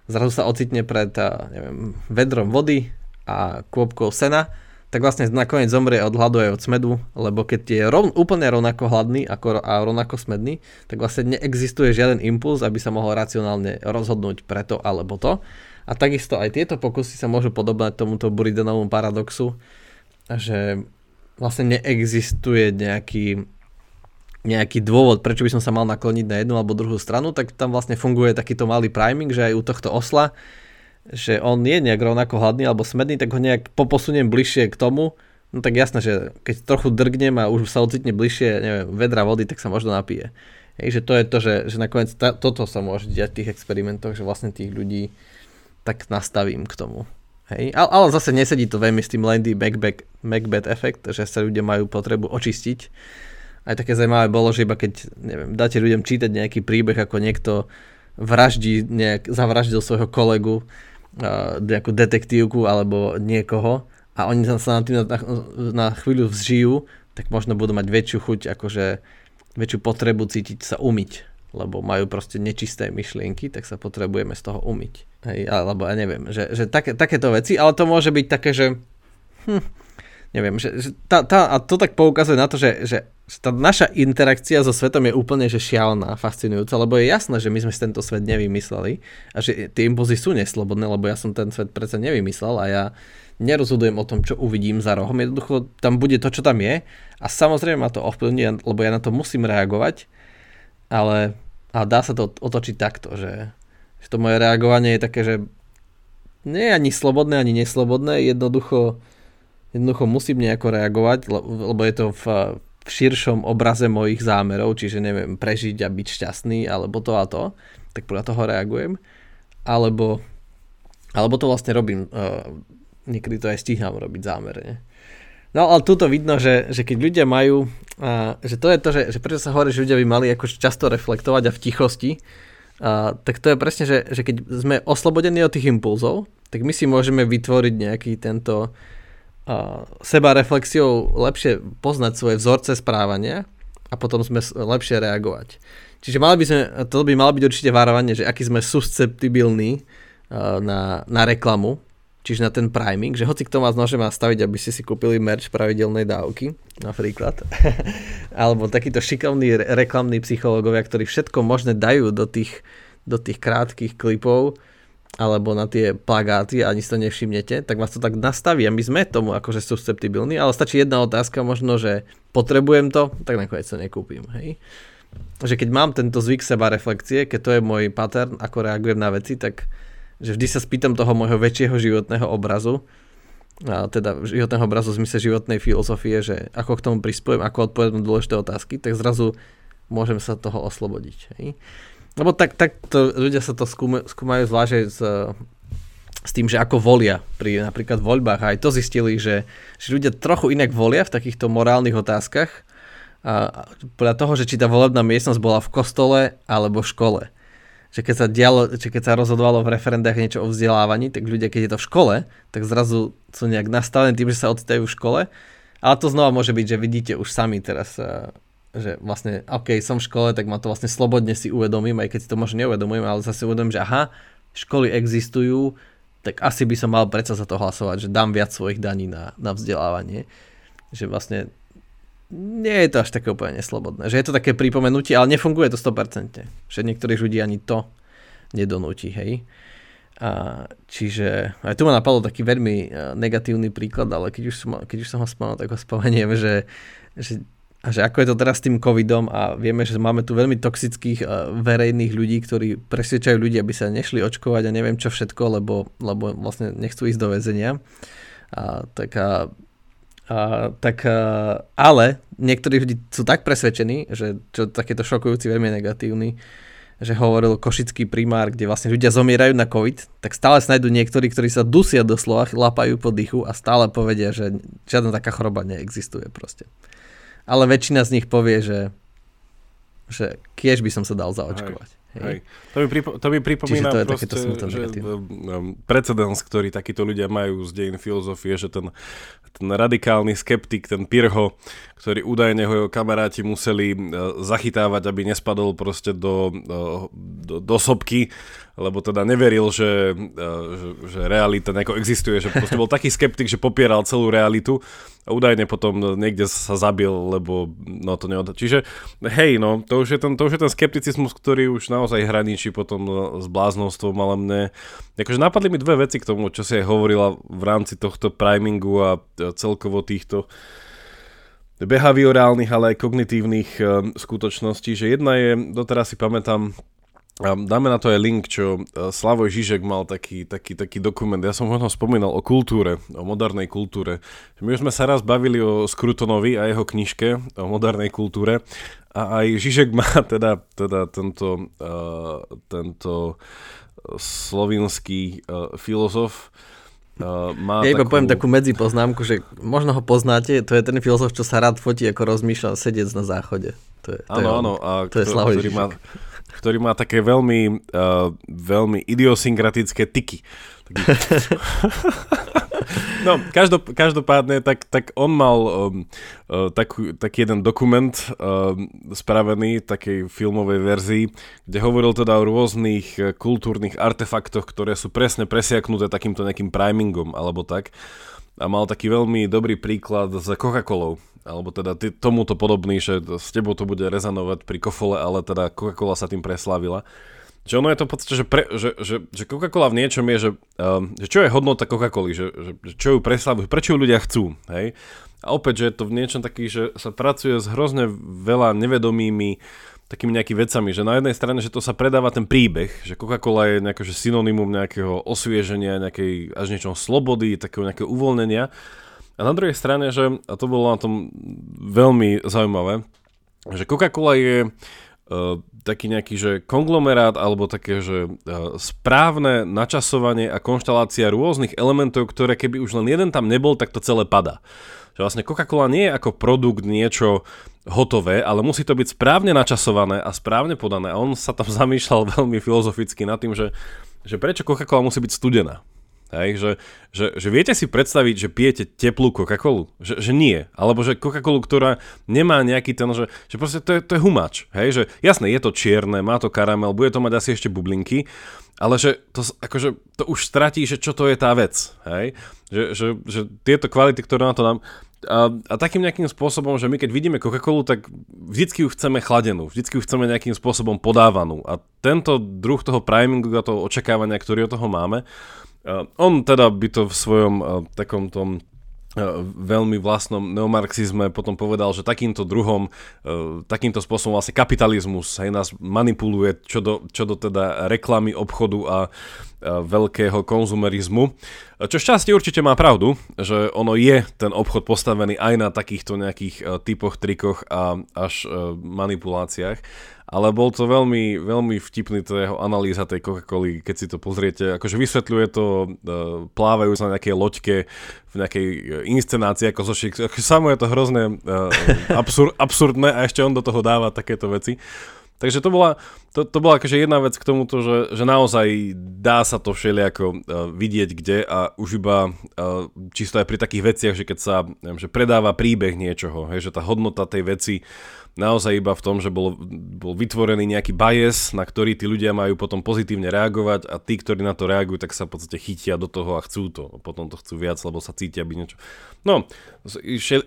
zrazu sa ocitne pred neviem, vedrom vody a kôpkou sena, tak vlastne nakoniec zomrie od hladu aj od smedu, lebo keď je rov, úplne rovnako hladný ako, a rovnako smedný, tak vlastne neexistuje žiaden impuls, aby sa mohol racionálne rozhodnúť preto alebo to. A takisto aj tieto pokusy sa môžu podobať tomuto Buridenovom paradoxu, že vlastne neexistuje nejaký, nejaký dôvod, prečo by som sa mal nakloniť na jednu alebo druhú stranu, tak tam vlastne funguje takýto malý priming, že aj u tohto osla, že on je nejak rovnako hladný alebo smedný, tak ho nejak poposuniem bližšie k tomu, no tak jasné, že keď trochu drgnem a už sa ocitne bližšie, neviem, vedra vody, tak sa možno napije. Hej, že to je to, že, že nakoniec ta, toto sa môže diať v tých experimentoch, že vlastne tých ľudí tak nastavím k tomu. Hej, ale, ale zase nesedí to veľmi s tým Landy Macbeth, Macbeth efekt, že sa ľudia majú potrebu očistiť. Aj také zaujímavé bolo, že iba keď neviem, dáte ľuďom čítať nejaký príbeh, ako niekto vraždí, nejak, zavraždil svojho kolegu, nejakú detektívku alebo niekoho a oni sa na tým na, na chvíľu vzžijú, tak možno budú mať väčšiu chuť, akože väčšiu potrebu cítiť sa umyť lebo majú proste nečisté myšlienky, tak sa potrebujeme z toho umyť. Hej, alebo ja neviem, že, že také, takéto veci, ale to môže byť také, že hm, neviem, že, že tá, tá, a to tak poukazuje na to, že, že tá naša interakcia so svetom je úplne že šialená, fascinujúca, lebo je jasné, že my sme si tento svet nevymysleli a že tie impulzy sú neslobodné, lebo ja som ten svet predsa nevymyslel a ja nerozhodujem o tom, čo uvidím za rohom. Jednoducho tam bude to, čo tam je a samozrejme ma to ovplyvní, lebo ja na to musím reagovať, ale a dá sa to otočiť takto, že, že to moje reagovanie je také, že nie je ani slobodné, ani neslobodné, jednoducho, jednoducho musím nejako reagovať, lebo je to v, v širšom obraze mojich zámerov, čiže neviem, prežiť a byť šťastný, alebo to a to, tak podľa toho reagujem. Alebo, alebo to vlastne robím, uh, niekedy to aj stíham robiť zámerne. No ale tuto vidno, že, že keď ľudia majú a, že to je to, že, že prečo sa hovorí, že ľudia by mali ako často reflektovať a v tichosti, a, tak to je presne, že, že keď sme oslobodení od tých impulzov, tak my si môžeme vytvoriť nejaký tento seba reflexiou lepšie poznať svoje vzorce správania a potom sme lepšie reagovať. Čiže mali by sme, to by malo byť určite varovanie, že aký sme susceptibilní na, na reklamu, čiže na ten priming, že hoci kto vás môže staviť, aby ste si kúpili merch pravidelnej dávky, napríklad. (laughs) Alebo takíto šikovní re- reklamní psychológovia, ktorí všetko možné dajú do tých, do tých krátkých klipov, alebo na tie plagáty a ani si to nevšimnete, tak vás to tak nastaví a my sme tomu akože susceptibilní, ale stačí jedna otázka možno, že potrebujem to, tak nakoniec to nekúpim, hej. Že keď mám tento zvyk seba reflexie, keď to je môj pattern, ako reagujem na veci, tak že vždy sa spýtam toho môjho väčšieho životného obrazu, a teda životného obrazu v zmysle životnej filozofie, že ako k tomu prispôjem, ako odpovedám dôležité otázky, tak zrazu môžem sa toho oslobodiť. Hej? Lebo tak, tak to, ľudia sa to skúma, skúmajú zvlášť s, s tým, že ako volia pri napríklad voľbách. A aj to zistili, že, že ľudia trochu inak volia v takýchto morálnych otázkach a podľa toho, že či tá volebná miestnosť bola v kostole alebo v škole že keď sa, dialo, že keď sa rozhodovalo v referendách niečo o vzdelávaní, tak ľudia, keď je to v škole, tak zrazu sú nejak nastavení tým, že sa ocitajú v škole. Ale to znova môže byť, že vidíte už sami teraz, že vlastne, OK, som v škole, tak ma to vlastne slobodne si uvedomím, aj keď si to možno neuvedomujem, ale zase uvedomím, že aha, školy existujú, tak asi by som mal predsa za to hlasovať, že dám viac svojich daní na, na vzdelávanie. Že vlastne nie je to až také úplne neslobodné. Že je to také pripomenutie, ale nefunguje to 100%. Že niektorých ľudí ani to nedonúti, hej. A, čiže aj tu ma napadlo taký veľmi e, negatívny príklad, ale keď už som, keď už som ho spomenul, tak ho spomeniem, že, že, a že ako je to teraz s tým covidom a vieme, že máme tu veľmi toxických uh, verejných ľudí, ktorí presvedčajú ľudí, aby sa nešli očkovať a neviem čo všetko, lebo, lebo vlastne nechcú ísť do väzenia. A, tak a, a, tak, a, ale niektorí ľudí sú tak presvedčení, že čo takéto šokujúci veľmi negatívny, že hovoril košický primár, kde vlastne ľudia zomierajú na COVID, tak stále sa nájdú niektorí, ktorí sa dusia doslova, lapajú po dychu a stále povedia, že žiadna taká choroba neexistuje proste. Ale väčšina z nich povie, že, že kiež by som sa dal zaočkovať. Hej. Hej. To, mi pripo- to mi pripomína to proste, že um, precedens, ktorý takíto ľudia majú z dejín filozofie, že ten, ten radikálny skeptik, ten Pirho, ktorý údajne ho jeho kamaráti museli uh, zachytávať, aby nespadol proste do, uh, do, do sopky, lebo teda neveril, že, uh, že, že realita nejako existuje, že proste bol taký skeptik, že popieral celú realitu a údajne potom niekde sa zabil, lebo no to neod... Čiže hej, no, to už je ten, to už je ten skepticizmus, ktorý už naozaj hraničí potom no, s bláznostvom, ale mne... Akože napadli mi dve veci k tomu, čo si aj hovorila v rámci tohto primingu a celkovo týchto behaviorálnych, ale aj kognitívnych uh, skutočností, že jedna je, doteraz si pamätám, Dáme na to aj link, čo e, Slavoj Žižek mal taký, taký, taký dokument. Ja som možno spomínal o kultúre, o modernej kultúre. My už sme sa raz bavili o Skrutonovi a jeho knižke o modernej kultúre. A aj Žižek má (laughs) teda, teda tento, uh, tento slovinský uh, filozof, Uh, má ja iba takú... poviem takú medzipoznámku, že možno ho poznáte, to je ten filozof, čo sa rád fotí, ako rozmýšľa sedieť na záchode. To je, to áno, je áno. A to je Slavoj ktorý má, ktorý má také veľmi, uh, veľmi idiosynkratické tyky. No, každop, každopádne, tak, tak on mal um, uh, taký, taký jeden dokument um, spravený takej filmovej verzii, kde hovoril teda o rôznych uh, kultúrnych artefaktoch, ktoré sú presne presiaknuté takýmto nejakým primingom, alebo tak. A mal taký veľmi dobrý príklad s Coca-Colou alebo teda ty, tomuto podobný, že s tebou to bude rezanovať pri kofole, ale teda Coca-Cola sa tým preslavila. Že ono je to v podstate, že, pre, že, že, že Coca-Cola v niečom je, že, um, že čo je hodnota Coca-Coly, že, že, že čo ju preslavujú, prečo ju ľudia chcú, hej? A opäť, že je to v niečom taký, že sa pracuje s hrozne veľa nevedomými takými nejakými vecami, že na jednej strane, že to sa predáva ten príbeh, že Coca-Cola je nejaké že synonymum nejakého osvieženia, nejakej až niečom slobody, takého nejakého uvoľnenia, a na druhej strane, že, a to bolo na tom veľmi zaujímavé, že Coca-Cola je Uh, taký nejaký, že konglomerát alebo také, že uh, správne načasovanie a konštalácia rôznych elementov, ktoré keby už len jeden tam nebol, tak to celé pada. Že vlastne Coca-Cola nie je ako produkt niečo hotové, ale musí to byť správne načasované a správne podané. A on sa tam (laughs) zamýšľal veľmi filozoficky nad tým, že, že prečo Coca-Cola musí byť studená. Hej, že, že, že viete si predstaviť, že pijete teplú Coca-Colu? Že, že nie. Alebo že Coca-Colu, ktorá nemá nejaký ten, že, že proste to je, to je humač. Hej, že jasné, je to čierne, má to karamel, bude to mať asi ešte bublinky, ale že to, akože, to už stratí, že čo to je tá vec. Hej? Že, že, že tieto kvality, ktoré na to nám... A, a takým nejakým spôsobom, že my keď vidíme Coca-Colu, tak vždycky ju chceme chladenú, vždycky ju chceme nejakým spôsobom podávanú. A tento druh toho primingu a toho očakávania, ktorý od toho máme, on teda by to v svojom uh, takom tom veľmi vlastnom neomarxizme potom povedal, že takýmto druhom, takýmto spôsobom vlastne kapitalizmus hej, nás manipuluje čo do, čo do teda reklamy, obchodu a veľkého konzumerizmu. Čo šťastie určite má pravdu, že ono je ten obchod postavený aj na takýchto nejakých typoch, trikoch a až manipuláciách ale bol to veľmi, veľmi vtipný to jeho analýza tej Coca-Coly, keď si to pozriete, akože vysvetľuje to uh, plávajú na nejakej loďke v nejakej uh, inscenácii ako zo šik, akože samo je to hrozné uh, absur, absurdné a ešte on do toho dáva takéto veci. Takže to bola, to, to bola akože jedna vec k tomuto, že, že naozaj dá sa to všelijako uh, vidieť kde a už iba uh, čisto aj pri takých veciach, že keď sa neviem, že predáva príbeh niečoho, hej, že tá hodnota tej veci naozaj iba v tom, že bol, bol vytvorený nejaký bias, na ktorý tí ľudia majú potom pozitívne reagovať a tí, ktorí na to reagujú, tak sa v podstate chytia do toho a chcú to. Potom to chcú viac, lebo sa cítia byť niečo. No,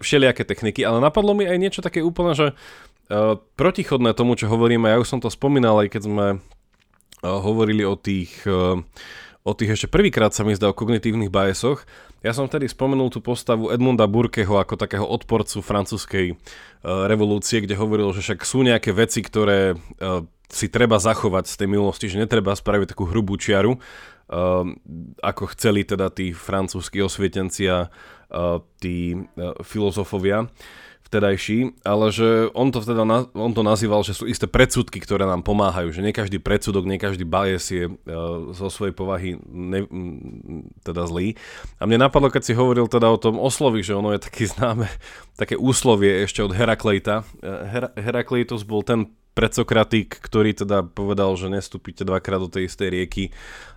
všelijaké techniky, ale napadlo mi aj niečo také úplne, že uh, protichodné tomu, čo hovoríme, ja už som to spomínal, aj keď sme uh, hovorili o tých, uh, o tých ešte prvýkrát sa mi zdá o kognitívnych biasoch, ja som vtedy spomenul tú postavu Edmunda Burkeho ako takého odporcu francúzskej uh, revolúcie, kde hovoril, že však sú nejaké veci, ktoré uh, si treba zachovať z tej minulosti, že netreba spraviť takú hrubú čiaru, uh, ako chceli teda tí francúzskí osvietenci a tí filozofovia. Vtedajší, ale že on to, teda, on to nazýval, že sú isté predsudky, ktoré nám pomáhajú, že nie každý predsudok, nie každý bias je uh, zo svojej povahy ne, teda zlý. A mne napadlo, keď si hovoril teda o tom oslovi, že ono je taký (laughs) známe, také úslovie ešte od Herakleita. Her, Herakleitos bol ten predsokratik, ktorý teda povedal, že nestúpite dvakrát do tej istej rieky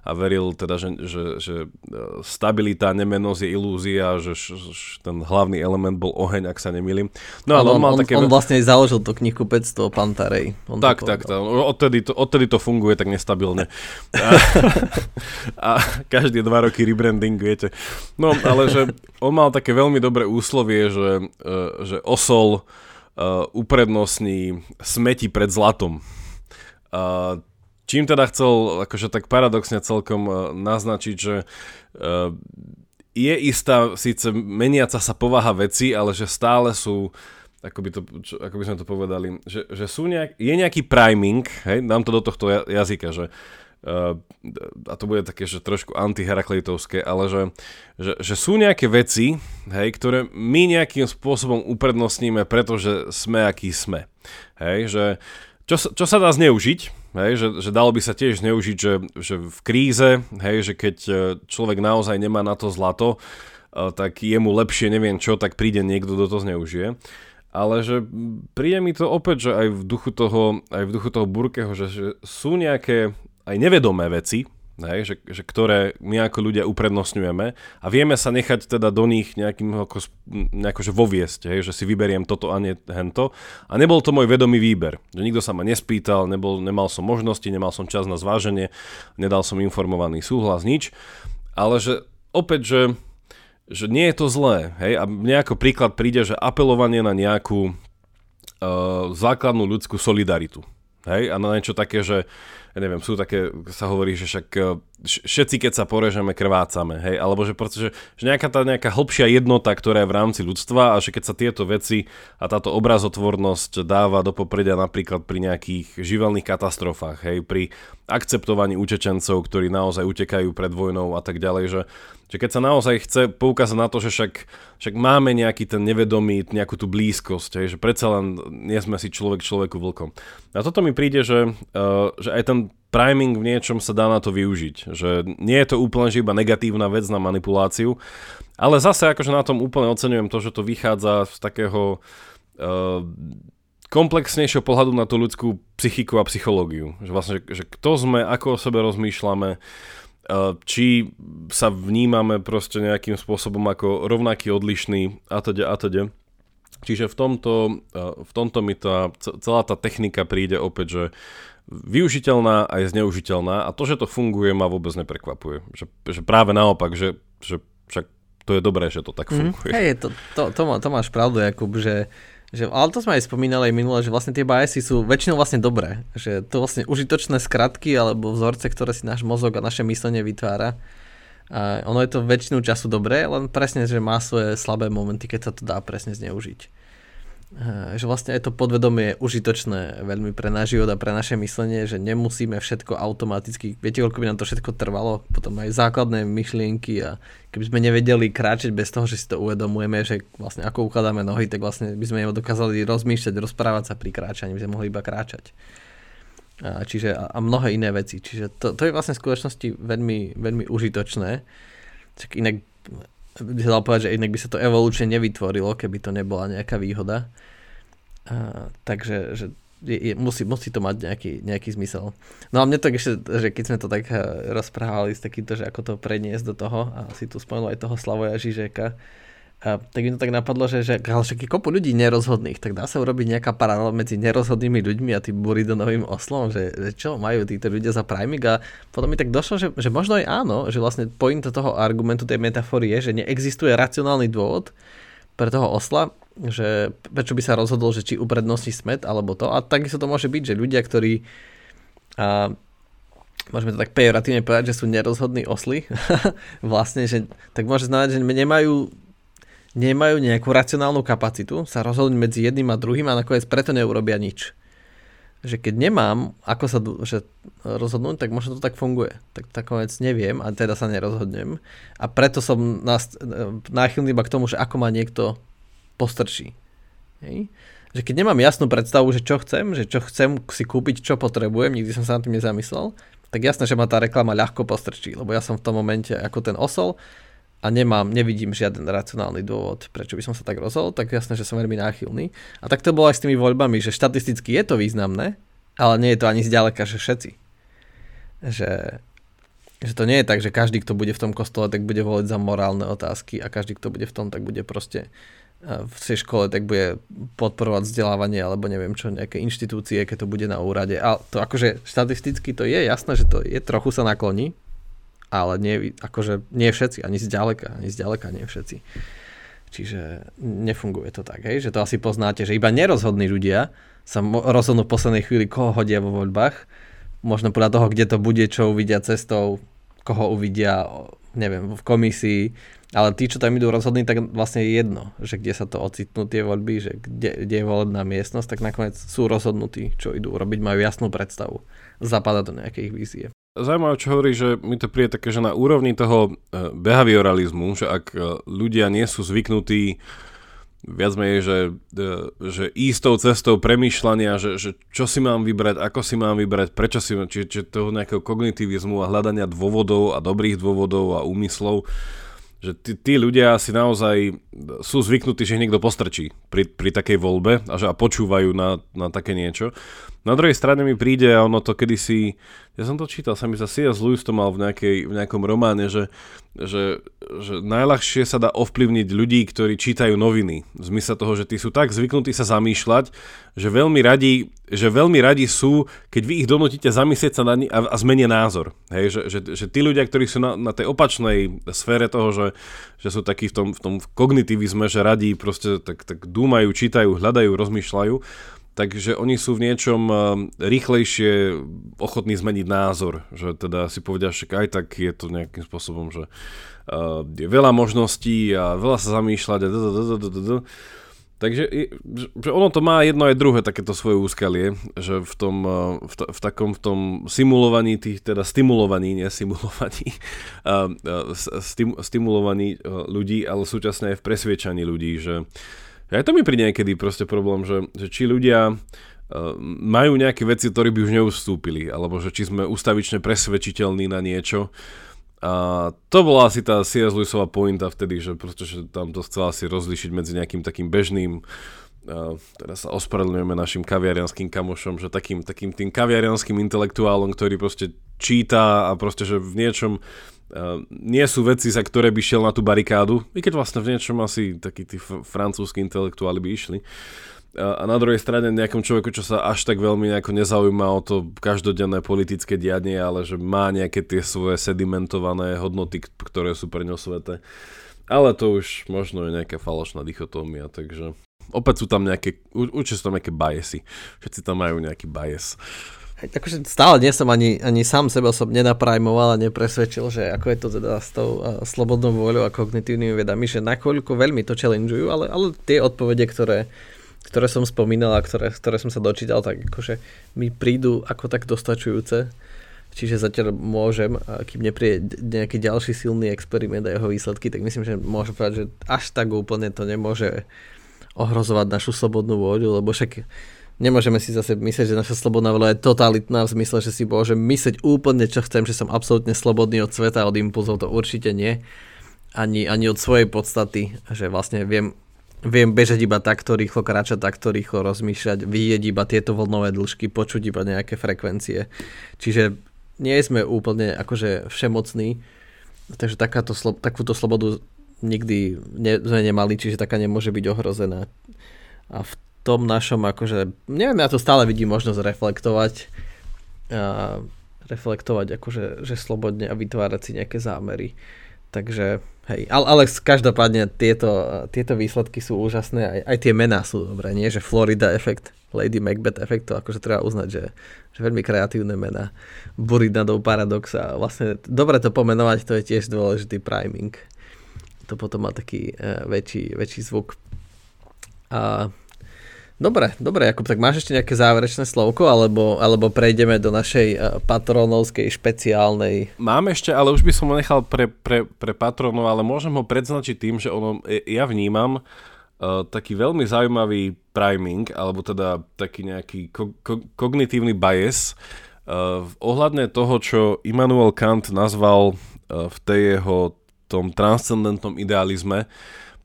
a veril teda, že, že, že e, stabilita, nemenosť je ilúzia, že, že ten hlavný element bol oheň, ak sa nemýlim. No ale on, on, mal on, také... on vlastne založil to knihu 500 Pantarej. On tak, tak, tak. Odtedy to, odtedy to funguje tak nestabilne. (laughs) A, (laughs) a každé dva roky rebranding, viete. No, ale že on mal také veľmi dobré úslovie, že, e, že osol uprednostní smeti pred zlatom. Uh, čím teda chcel, akože tak paradoxne celkom uh, naznačiť, že je istá síce meniaca sa povaha veci, ale že stále sú ako by, to, čo, ako by sme to povedali, že, že sú nejak, je nejaký priming, hej, dám to do tohto jazyka, že a to bude také, že trošku antiherakleitovské, ale že, že, že sú nejaké veci, hej, ktoré my nejakým spôsobom uprednostníme, pretože sme akí sme. Hej, že čo, čo sa dá zneužiť, hej, že, že dalo by sa tiež zneužiť, že, že v kríze, hej, že keď e, človek naozaj nemá na to zlato, uh, tak je mu lepšie neviem čo, tak príde niekto, kto to zneužije ale že príde mi to opäť, že aj v duchu toho, aj v duchu toho Burkeho, že, že sú nejaké aj nevedomé veci, hej, že, že ktoré my ako ľudia uprednostňujeme a vieme sa nechať teda do nich nejakým ako, nejako, že voviesť, hej, že si vyberiem toto a nie hento. A nebol to môj vedomý výber, že nikto sa ma nespýtal, nebol, nemal som možnosti, nemal som čas na zváženie, nedal som informovaný súhlas, nič, ale že opäť, že, že nie je to zlé, hej, a nejako príklad príde, že apelovanie na nejakú uh, základnú ľudskú solidaritu, hej, a na niečo také, že ja neviem, sú také, sa hovorí, že však e, všetci, keď sa porežeme, krvácame, hej, alebo že proste, že, že nejaká tá nejaká hlbšia jednota, ktorá je v rámci ľudstva a že keď sa tieto veci a táto obrazotvornosť dáva do popredia napríklad pri nejakých živelných katastrofách, hej, pri akceptovaní utečencov, ktorí naozaj utekajú pred vojnou a tak ďalej, že, že keď sa naozaj chce poukázať na to, že však, však máme nejaký ten nevedomý, nejakú tú blízkosť, hej, že predsa len nie sme si človek človeku vlkom. A toto mi príde, že, uh, že aj ten priming v niečom sa dá na to využiť. Že nie je to úplne že iba negatívna vec na manipuláciu, ale zase akože na tom úplne oceňujem to, že to vychádza z takého uh, komplexnejšieho pohľadu na tú ľudskú psychiku a psychológiu. Že vlastne, že, že kto sme, ako o sebe rozmýšľame, či sa vnímame proste nejakým spôsobom ako rovnaký, odlišný a teda a teda. Čiže v tomto, v tomto mi tá, celá tá technika príde opäť, že využiteľná a je zneužiteľná a to, že to funguje, ma vôbec neprekvapuje. Že, že práve naopak, že, že však to je dobré, že to tak mhm. funguje. Mm, hej, to, to, to, má, to máš pravdu, Jakub, že, že, ale to sme aj spomínali aj minule, že vlastne tie biasy sú väčšinou vlastne dobré. Že to vlastne užitočné skratky alebo vzorce, ktoré si náš mozog a naše myslenie vytvára. A ono je to väčšinu času dobré, len presne, že má svoje slabé momenty, keď sa to dá presne zneužiť. Eh, že vlastne aj to podvedomie je užitočné veľmi pre náš život a pre naše myslenie, že nemusíme všetko automaticky, viete, koľko by nám to všetko trvalo, potom aj základné myšlienky a keby sme nevedeli kráčať bez toho, že si to uvedomujeme, že vlastne ako ukladáme nohy, tak vlastne by sme dokázali rozmýšľať, rozprávať sa pri kráčaní, by sme mohli iba kráčať. A, čiže, a, a mnohé iné veci. Čiže to, to je vlastne v skutočnosti veľmi, veľmi užitočné. Tak inak by sa dal povedať, že inak by sa to evolučne nevytvorilo, keby to nebola nejaká výhoda. A, takže že je, je, musí, musí to mať nejaký, nejaký zmysel. No a mne tak ešte, že keď sme to tak eh, rozprávali s takýmto, že ako to preniesť do toho, a si tu spomenul aj toho Slavoja Žižeka, a tak mi to tak napadlo, že, že ale však je kopu ľudí nerozhodných, tak dá sa urobiť nejaká paralela medzi nerozhodnými ľuďmi a tým buridonovým oslom, že, že čo majú títo ľudia za priming a potom mi tak došlo, že, že možno aj áno, že vlastne point toho argumentu tej metafory je, že neexistuje racionálny dôvod pre toho osla, že prečo by sa rozhodol, že či uprednostní smet alebo to. A takisto to môže byť, že ľudia, ktorí a, môžeme to tak pejoratívne povedať, že sú nerozhodní osly, (laughs) vlastne, že tak môže znamenať, že nemajú nemajú nejakú racionálnu kapacitu sa rozhodnúť medzi jedným a druhým a nakoniec preto neurobia nič. Že keď nemám, ako sa že rozhodnúť, tak možno to tak funguje. Tak nakoniec neviem a teda sa nerozhodnem. A preto som náchylný iba k tomu, že ako ma niekto postrčí. Hej? Že keď nemám jasnú predstavu, že čo chcem, že čo chcem si kúpiť, čo potrebujem, nikdy som sa na tým nezamyslel, tak jasné, že ma tá reklama ľahko postrčí, lebo ja som v tom momente ako ten osol a nemám, nevidím žiaden racionálny dôvod, prečo by som sa tak rozhodol, tak jasné, že som veľmi náchylný. A tak to bolo aj s tými voľbami, že štatisticky je to významné, ale nie je to ani zďaleka, že všetci. Že, že to nie je tak, že každý, kto bude v tom kostole, tak bude voliť za morálne otázky a každý, kto bude v tom, tak bude proste v tej škole, tak bude podporovať vzdelávanie alebo neviem čo, nejaké inštitúcie, keď to bude na úrade. A to akože štatisticky to je jasné, že to je trochu sa nakloní, ale nie, akože nie všetci, ani zďaleka, ani zďaleka nie všetci. Čiže nefunguje to tak, hej? že to asi poznáte, že iba nerozhodní ľudia sa rozhodnú v poslednej chvíli, koho hodia vo voľbách, možno podľa toho, kde to bude, čo uvidia cestou, koho uvidia, neviem, v komisii, ale tí, čo tam idú rozhodní, tak vlastne je jedno, že kde sa to ocitnú tie voľby, že kde, kde je volebná miestnosť, tak nakoniec sú rozhodnutí, čo idú robiť, majú jasnú predstavu. Zapadá do nejakej vízie zaujímavé, čo hovorí, že mi to príde také, že na úrovni toho e, behavioralizmu, že ak e, ľudia nie sú zvyknutí viac menej, že, e, že istou cestou premýšľania, že, že čo si mám vybrať, ako si mám vybrať, prečo si, či, či toho nejakého kognitivizmu a hľadania dôvodov a dobrých dôvodov a úmyslov, že tí, tí ľudia si naozaj sú zvyknutí, že ich niekto postrčí pri, pri takej voľbe a že a počúvajú na, na také niečo. Na druhej strane mi príde, a ono to kedysi, ja som to čítal, sa mi za C.S. Lewis to mal v, nejakej, v nejakom románe, že, že, že najľahšie sa dá ovplyvniť ľudí, ktorí čítajú noviny. V zmysle toho, že tí sú tak zvyknutí sa zamýšľať, že veľmi radi, že veľmi radi sú, keď vy ich donútite zamyslieť sa na ni a, a zmenia názor. Hej, že, že, že tí ľudia, ktorí sú na, na tej opačnej sfére toho, že, že sú takí v tom, v tom kognitivizme, že radí proste tak, tak dúmajú, čítajú, hľadajú, rozmýšľajú, takže oni sú v niečom uh, rýchlejšie ochotní zmeniť názor, že teda si povedia, že aj tak je to nejakým spôsobom, že uh, je veľa možností a veľa sa zamýšľať a Takže že ono to má jedno aj druhé takéto svoje úskalie, že v tom, eh, v, t- v takom v tom simulovaní tých, teda stimulovaní, nie simulovaní, (laughs) stim, stimulovaní ľudí, ale súčasne aj v presviečaní ľudí, že aj to mi príde niekedy proste problém, že, že či ľudia uh, majú nejaké veci, ktoré by už neustúpili, alebo že či sme ustavične presvedčiteľní na niečo, a to bola asi tá C.S. Lewisová pointa vtedy, že proste, že tam to chcela si rozlišiť medzi nejakým takým bežným teraz sa ospravedlňujeme našim kaviarianským kamošom, že takým, takým tým kaviarianským intelektuálom, ktorý proste číta a proste, že v niečom nie sú veci, za ktoré by šiel na tú barikádu, i keď vlastne v niečom asi takí tí francúzskí intelektuáli by išli. A na druhej strane nejakom človeku, čo sa až tak veľmi nejako nezaujíma o to každodenné politické dianie, ale že má nejaké tie svoje sedimentované hodnoty, ktoré sú pre ňo sveté. Ale to už možno je nejaká falošná dichotómia, takže opäť sú tam nejaké, určite sú tam nejaké biasy. Všetci tam majú nejaký bias. Takže stále nie som ani, ani sám seba som nenaprajmoval a nepresvedčil, že ako je to teda s tou uh, slobodnou voľou a kognitívnymi vedami, že nakoľko veľmi to challengeujú, ale, ale tie odpovede, ktoré, ktoré som spomínal a ktoré, ktoré som sa dočítal, tak akože mi prídu ako tak dostačujúce. Čiže zatiaľ môžem, kým nepríde nejaký ďalší silný experiment a jeho výsledky, tak myslím, že môžem povedať, že až tak úplne to nemôže ohrozovať našu slobodnú vôľu, lebo však nemôžeme si zase myslieť, že naša slobodná voľa je totalitná v zmysle, že si môžem myslieť úplne, čo chcem, že som absolútne slobodný od sveta, od impulzov, to určite nie. Ani, ani od svojej podstaty, že vlastne viem viem bežať iba takto rýchlo, kráčať takto rýchlo, rozmýšľať, vidieť iba tieto vlnové dĺžky, počuť iba nejaké frekvencie. Čiže nie sme úplne akože všemocní, takže takáto, takúto slobodu nikdy ne, sme nemali, čiže taká nemôže byť ohrozená. A v tom našom, akože, neviem, ja to stále vidím možnosť reflektovať, a reflektovať akože, že slobodne a vytvárať si nejaké zámery. Takže Hej, ale, ale každopádne tieto, tieto výsledky sú úžasné, aj, aj tie mená sú dobré, nie? Že Florida efekt, Lady Macbeth efekt, to akože treba uznať, že, že veľmi kreatívne mená. Buridadov paradox a vlastne dobre to pomenovať, to je tiež dôležitý priming. To potom má taký uh, väčší, väčší zvuk. A Dobre, dobre, Jakub, tak máš ešte nejaké záverečné slovko, alebo, alebo prejdeme do našej uh, patronovskej špeciálnej... Mám ešte, ale už by som ho nechal pre, pre, pre patronov, ale môžem ho predznačiť tým, že ono, e, ja vnímam uh, taký veľmi zaujímavý priming, alebo teda taký nejaký ko- ko- kognitívny bias uh, ohľadne toho, čo Immanuel Kant nazval uh, v tej jeho tom transcendentnom idealizme,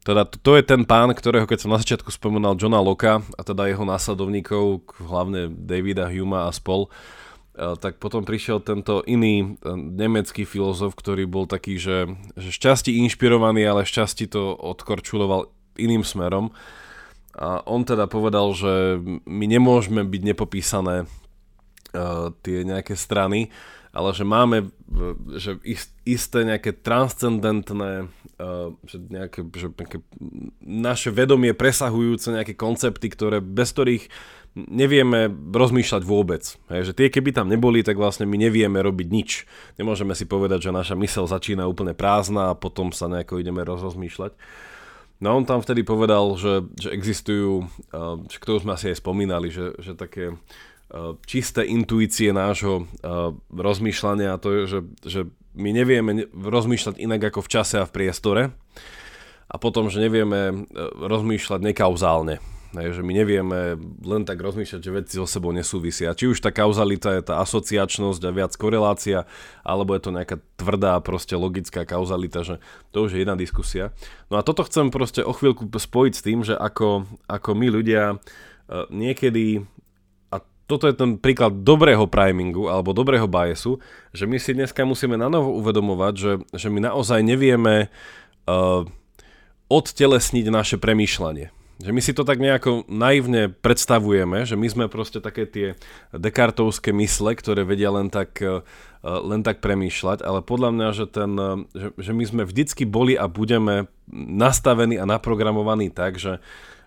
teda to, to je ten pán, ktorého keď som na začiatku spomínal Johna Locke a teda jeho následovníkov, hlavne Davida Huma a spol, eh, tak potom prišiel tento iný eh, nemecký filozof, ktorý bol taký, že, že šťastí inšpirovaný, ale šťastí to odkorčuloval iným smerom. A on teda povedal, že my nemôžeme byť nepopísané uh, tie nejaké strany, ale že máme že isté nejaké transcendentné, uh, že nejaké, že nejaké naše vedomie presahujúce nejaké koncepty, ktoré, bez ktorých nevieme rozmýšľať vôbec. Hej, že tie keby tam neboli, tak vlastne my nevieme robiť nič. Nemôžeme si povedať, že naša mysel začína úplne prázdna a potom sa nejako ideme rozmýšľať. No on tam vtedy povedal, že, že existujú, že to sme asi aj spomínali, že, že také Eh, čisté intuície nášho uh, rozmýšľania a to je, že, že my nevieme rozmýšľať inak ako v čase a v priestore a potom, že nevieme uh, rozmýšľať nekauzálne. Hej, že my nevieme len tak rozmýšľať, že veci so sebou nesúvisia. Či už tá kauzalita je tá asociačnosť a viac korelácia, alebo je to nejaká tvrdá, proste logická kauzalita, že to už je jedna diskusia. No a toto chcem proste o chvíľku spojiť s tým, že ako, ako my ľudia niekedy toto je ten príklad dobrého primingu alebo dobrého biasu, že my si dneska musíme na novo uvedomovať, že, že my naozaj nevieme uh, odtelesniť naše premýšľanie. Že my si to tak nejako naivne predstavujeme, že my sme proste také tie dekartovské mysle, ktoré vedia len tak, uh, len tak premýšľať, ale podľa mňa, že, ten, uh, že, že my sme vždycky boli a budeme nastavení a naprogramovaní tak, že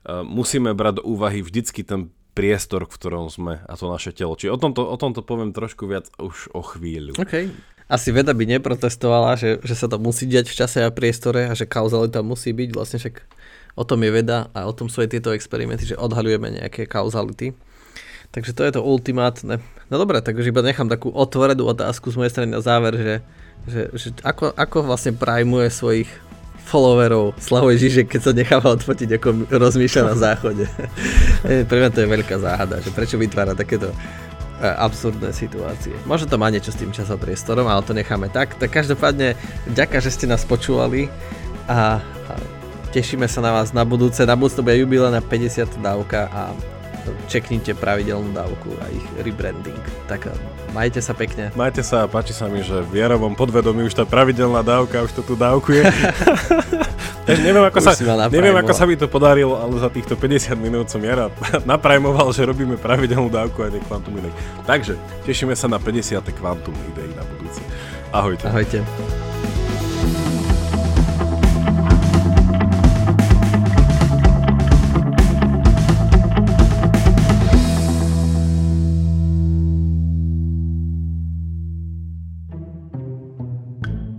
musíme brať do úvahy vždycky ten priestor, v ktorom sme a to naše telo. Čiže o tomto, o tomto poviem trošku viac už o chvíľu. OK. Asi veda by neprotestovala, že, že sa to musí diať v čase a priestore a že kauzalita musí byť. Vlastne však o tom je veda a o tom sú aj tieto experimenty, že odhaľujeme nejaké kauzality. Takže to je to ultimátne. No dobre, takže iba nechám takú otvorenú otázku z mojej strany na záver, že, že, že ako, ako vlastne primuje svojich followerov Slavoj Žižek, keď sa necháva odfotiť, ako rozmýšľa na záchode. (laughs) Pre mňa to je veľká záhada, že prečo vytvára takéto e, absurdné situácie. Možno to má niečo s tým časopriestorom, ale to necháme tak. Tak každopádne, ďakujem, že ste nás počúvali a, tešíme sa na vás na budúce. Na budúce to bude na 50 dávka a čeknite pravidelnú dávku a ich rebranding. Tak majte sa pekne. Majte sa a páči sa mi, že v Jarovom podvedomí už tá pravidelná dávka už to tu dávkuje. (laughs) neviem, ako, sa, neviem, ako sa mi to podarilo, ale za týchto 50 minút som Jara (laughs) naprajmoval, že robíme pravidelnú dávku a nie Quantum Idei. Takže tešíme sa na 50. Quantum Idei na budúci. Ahojte. Ahojte.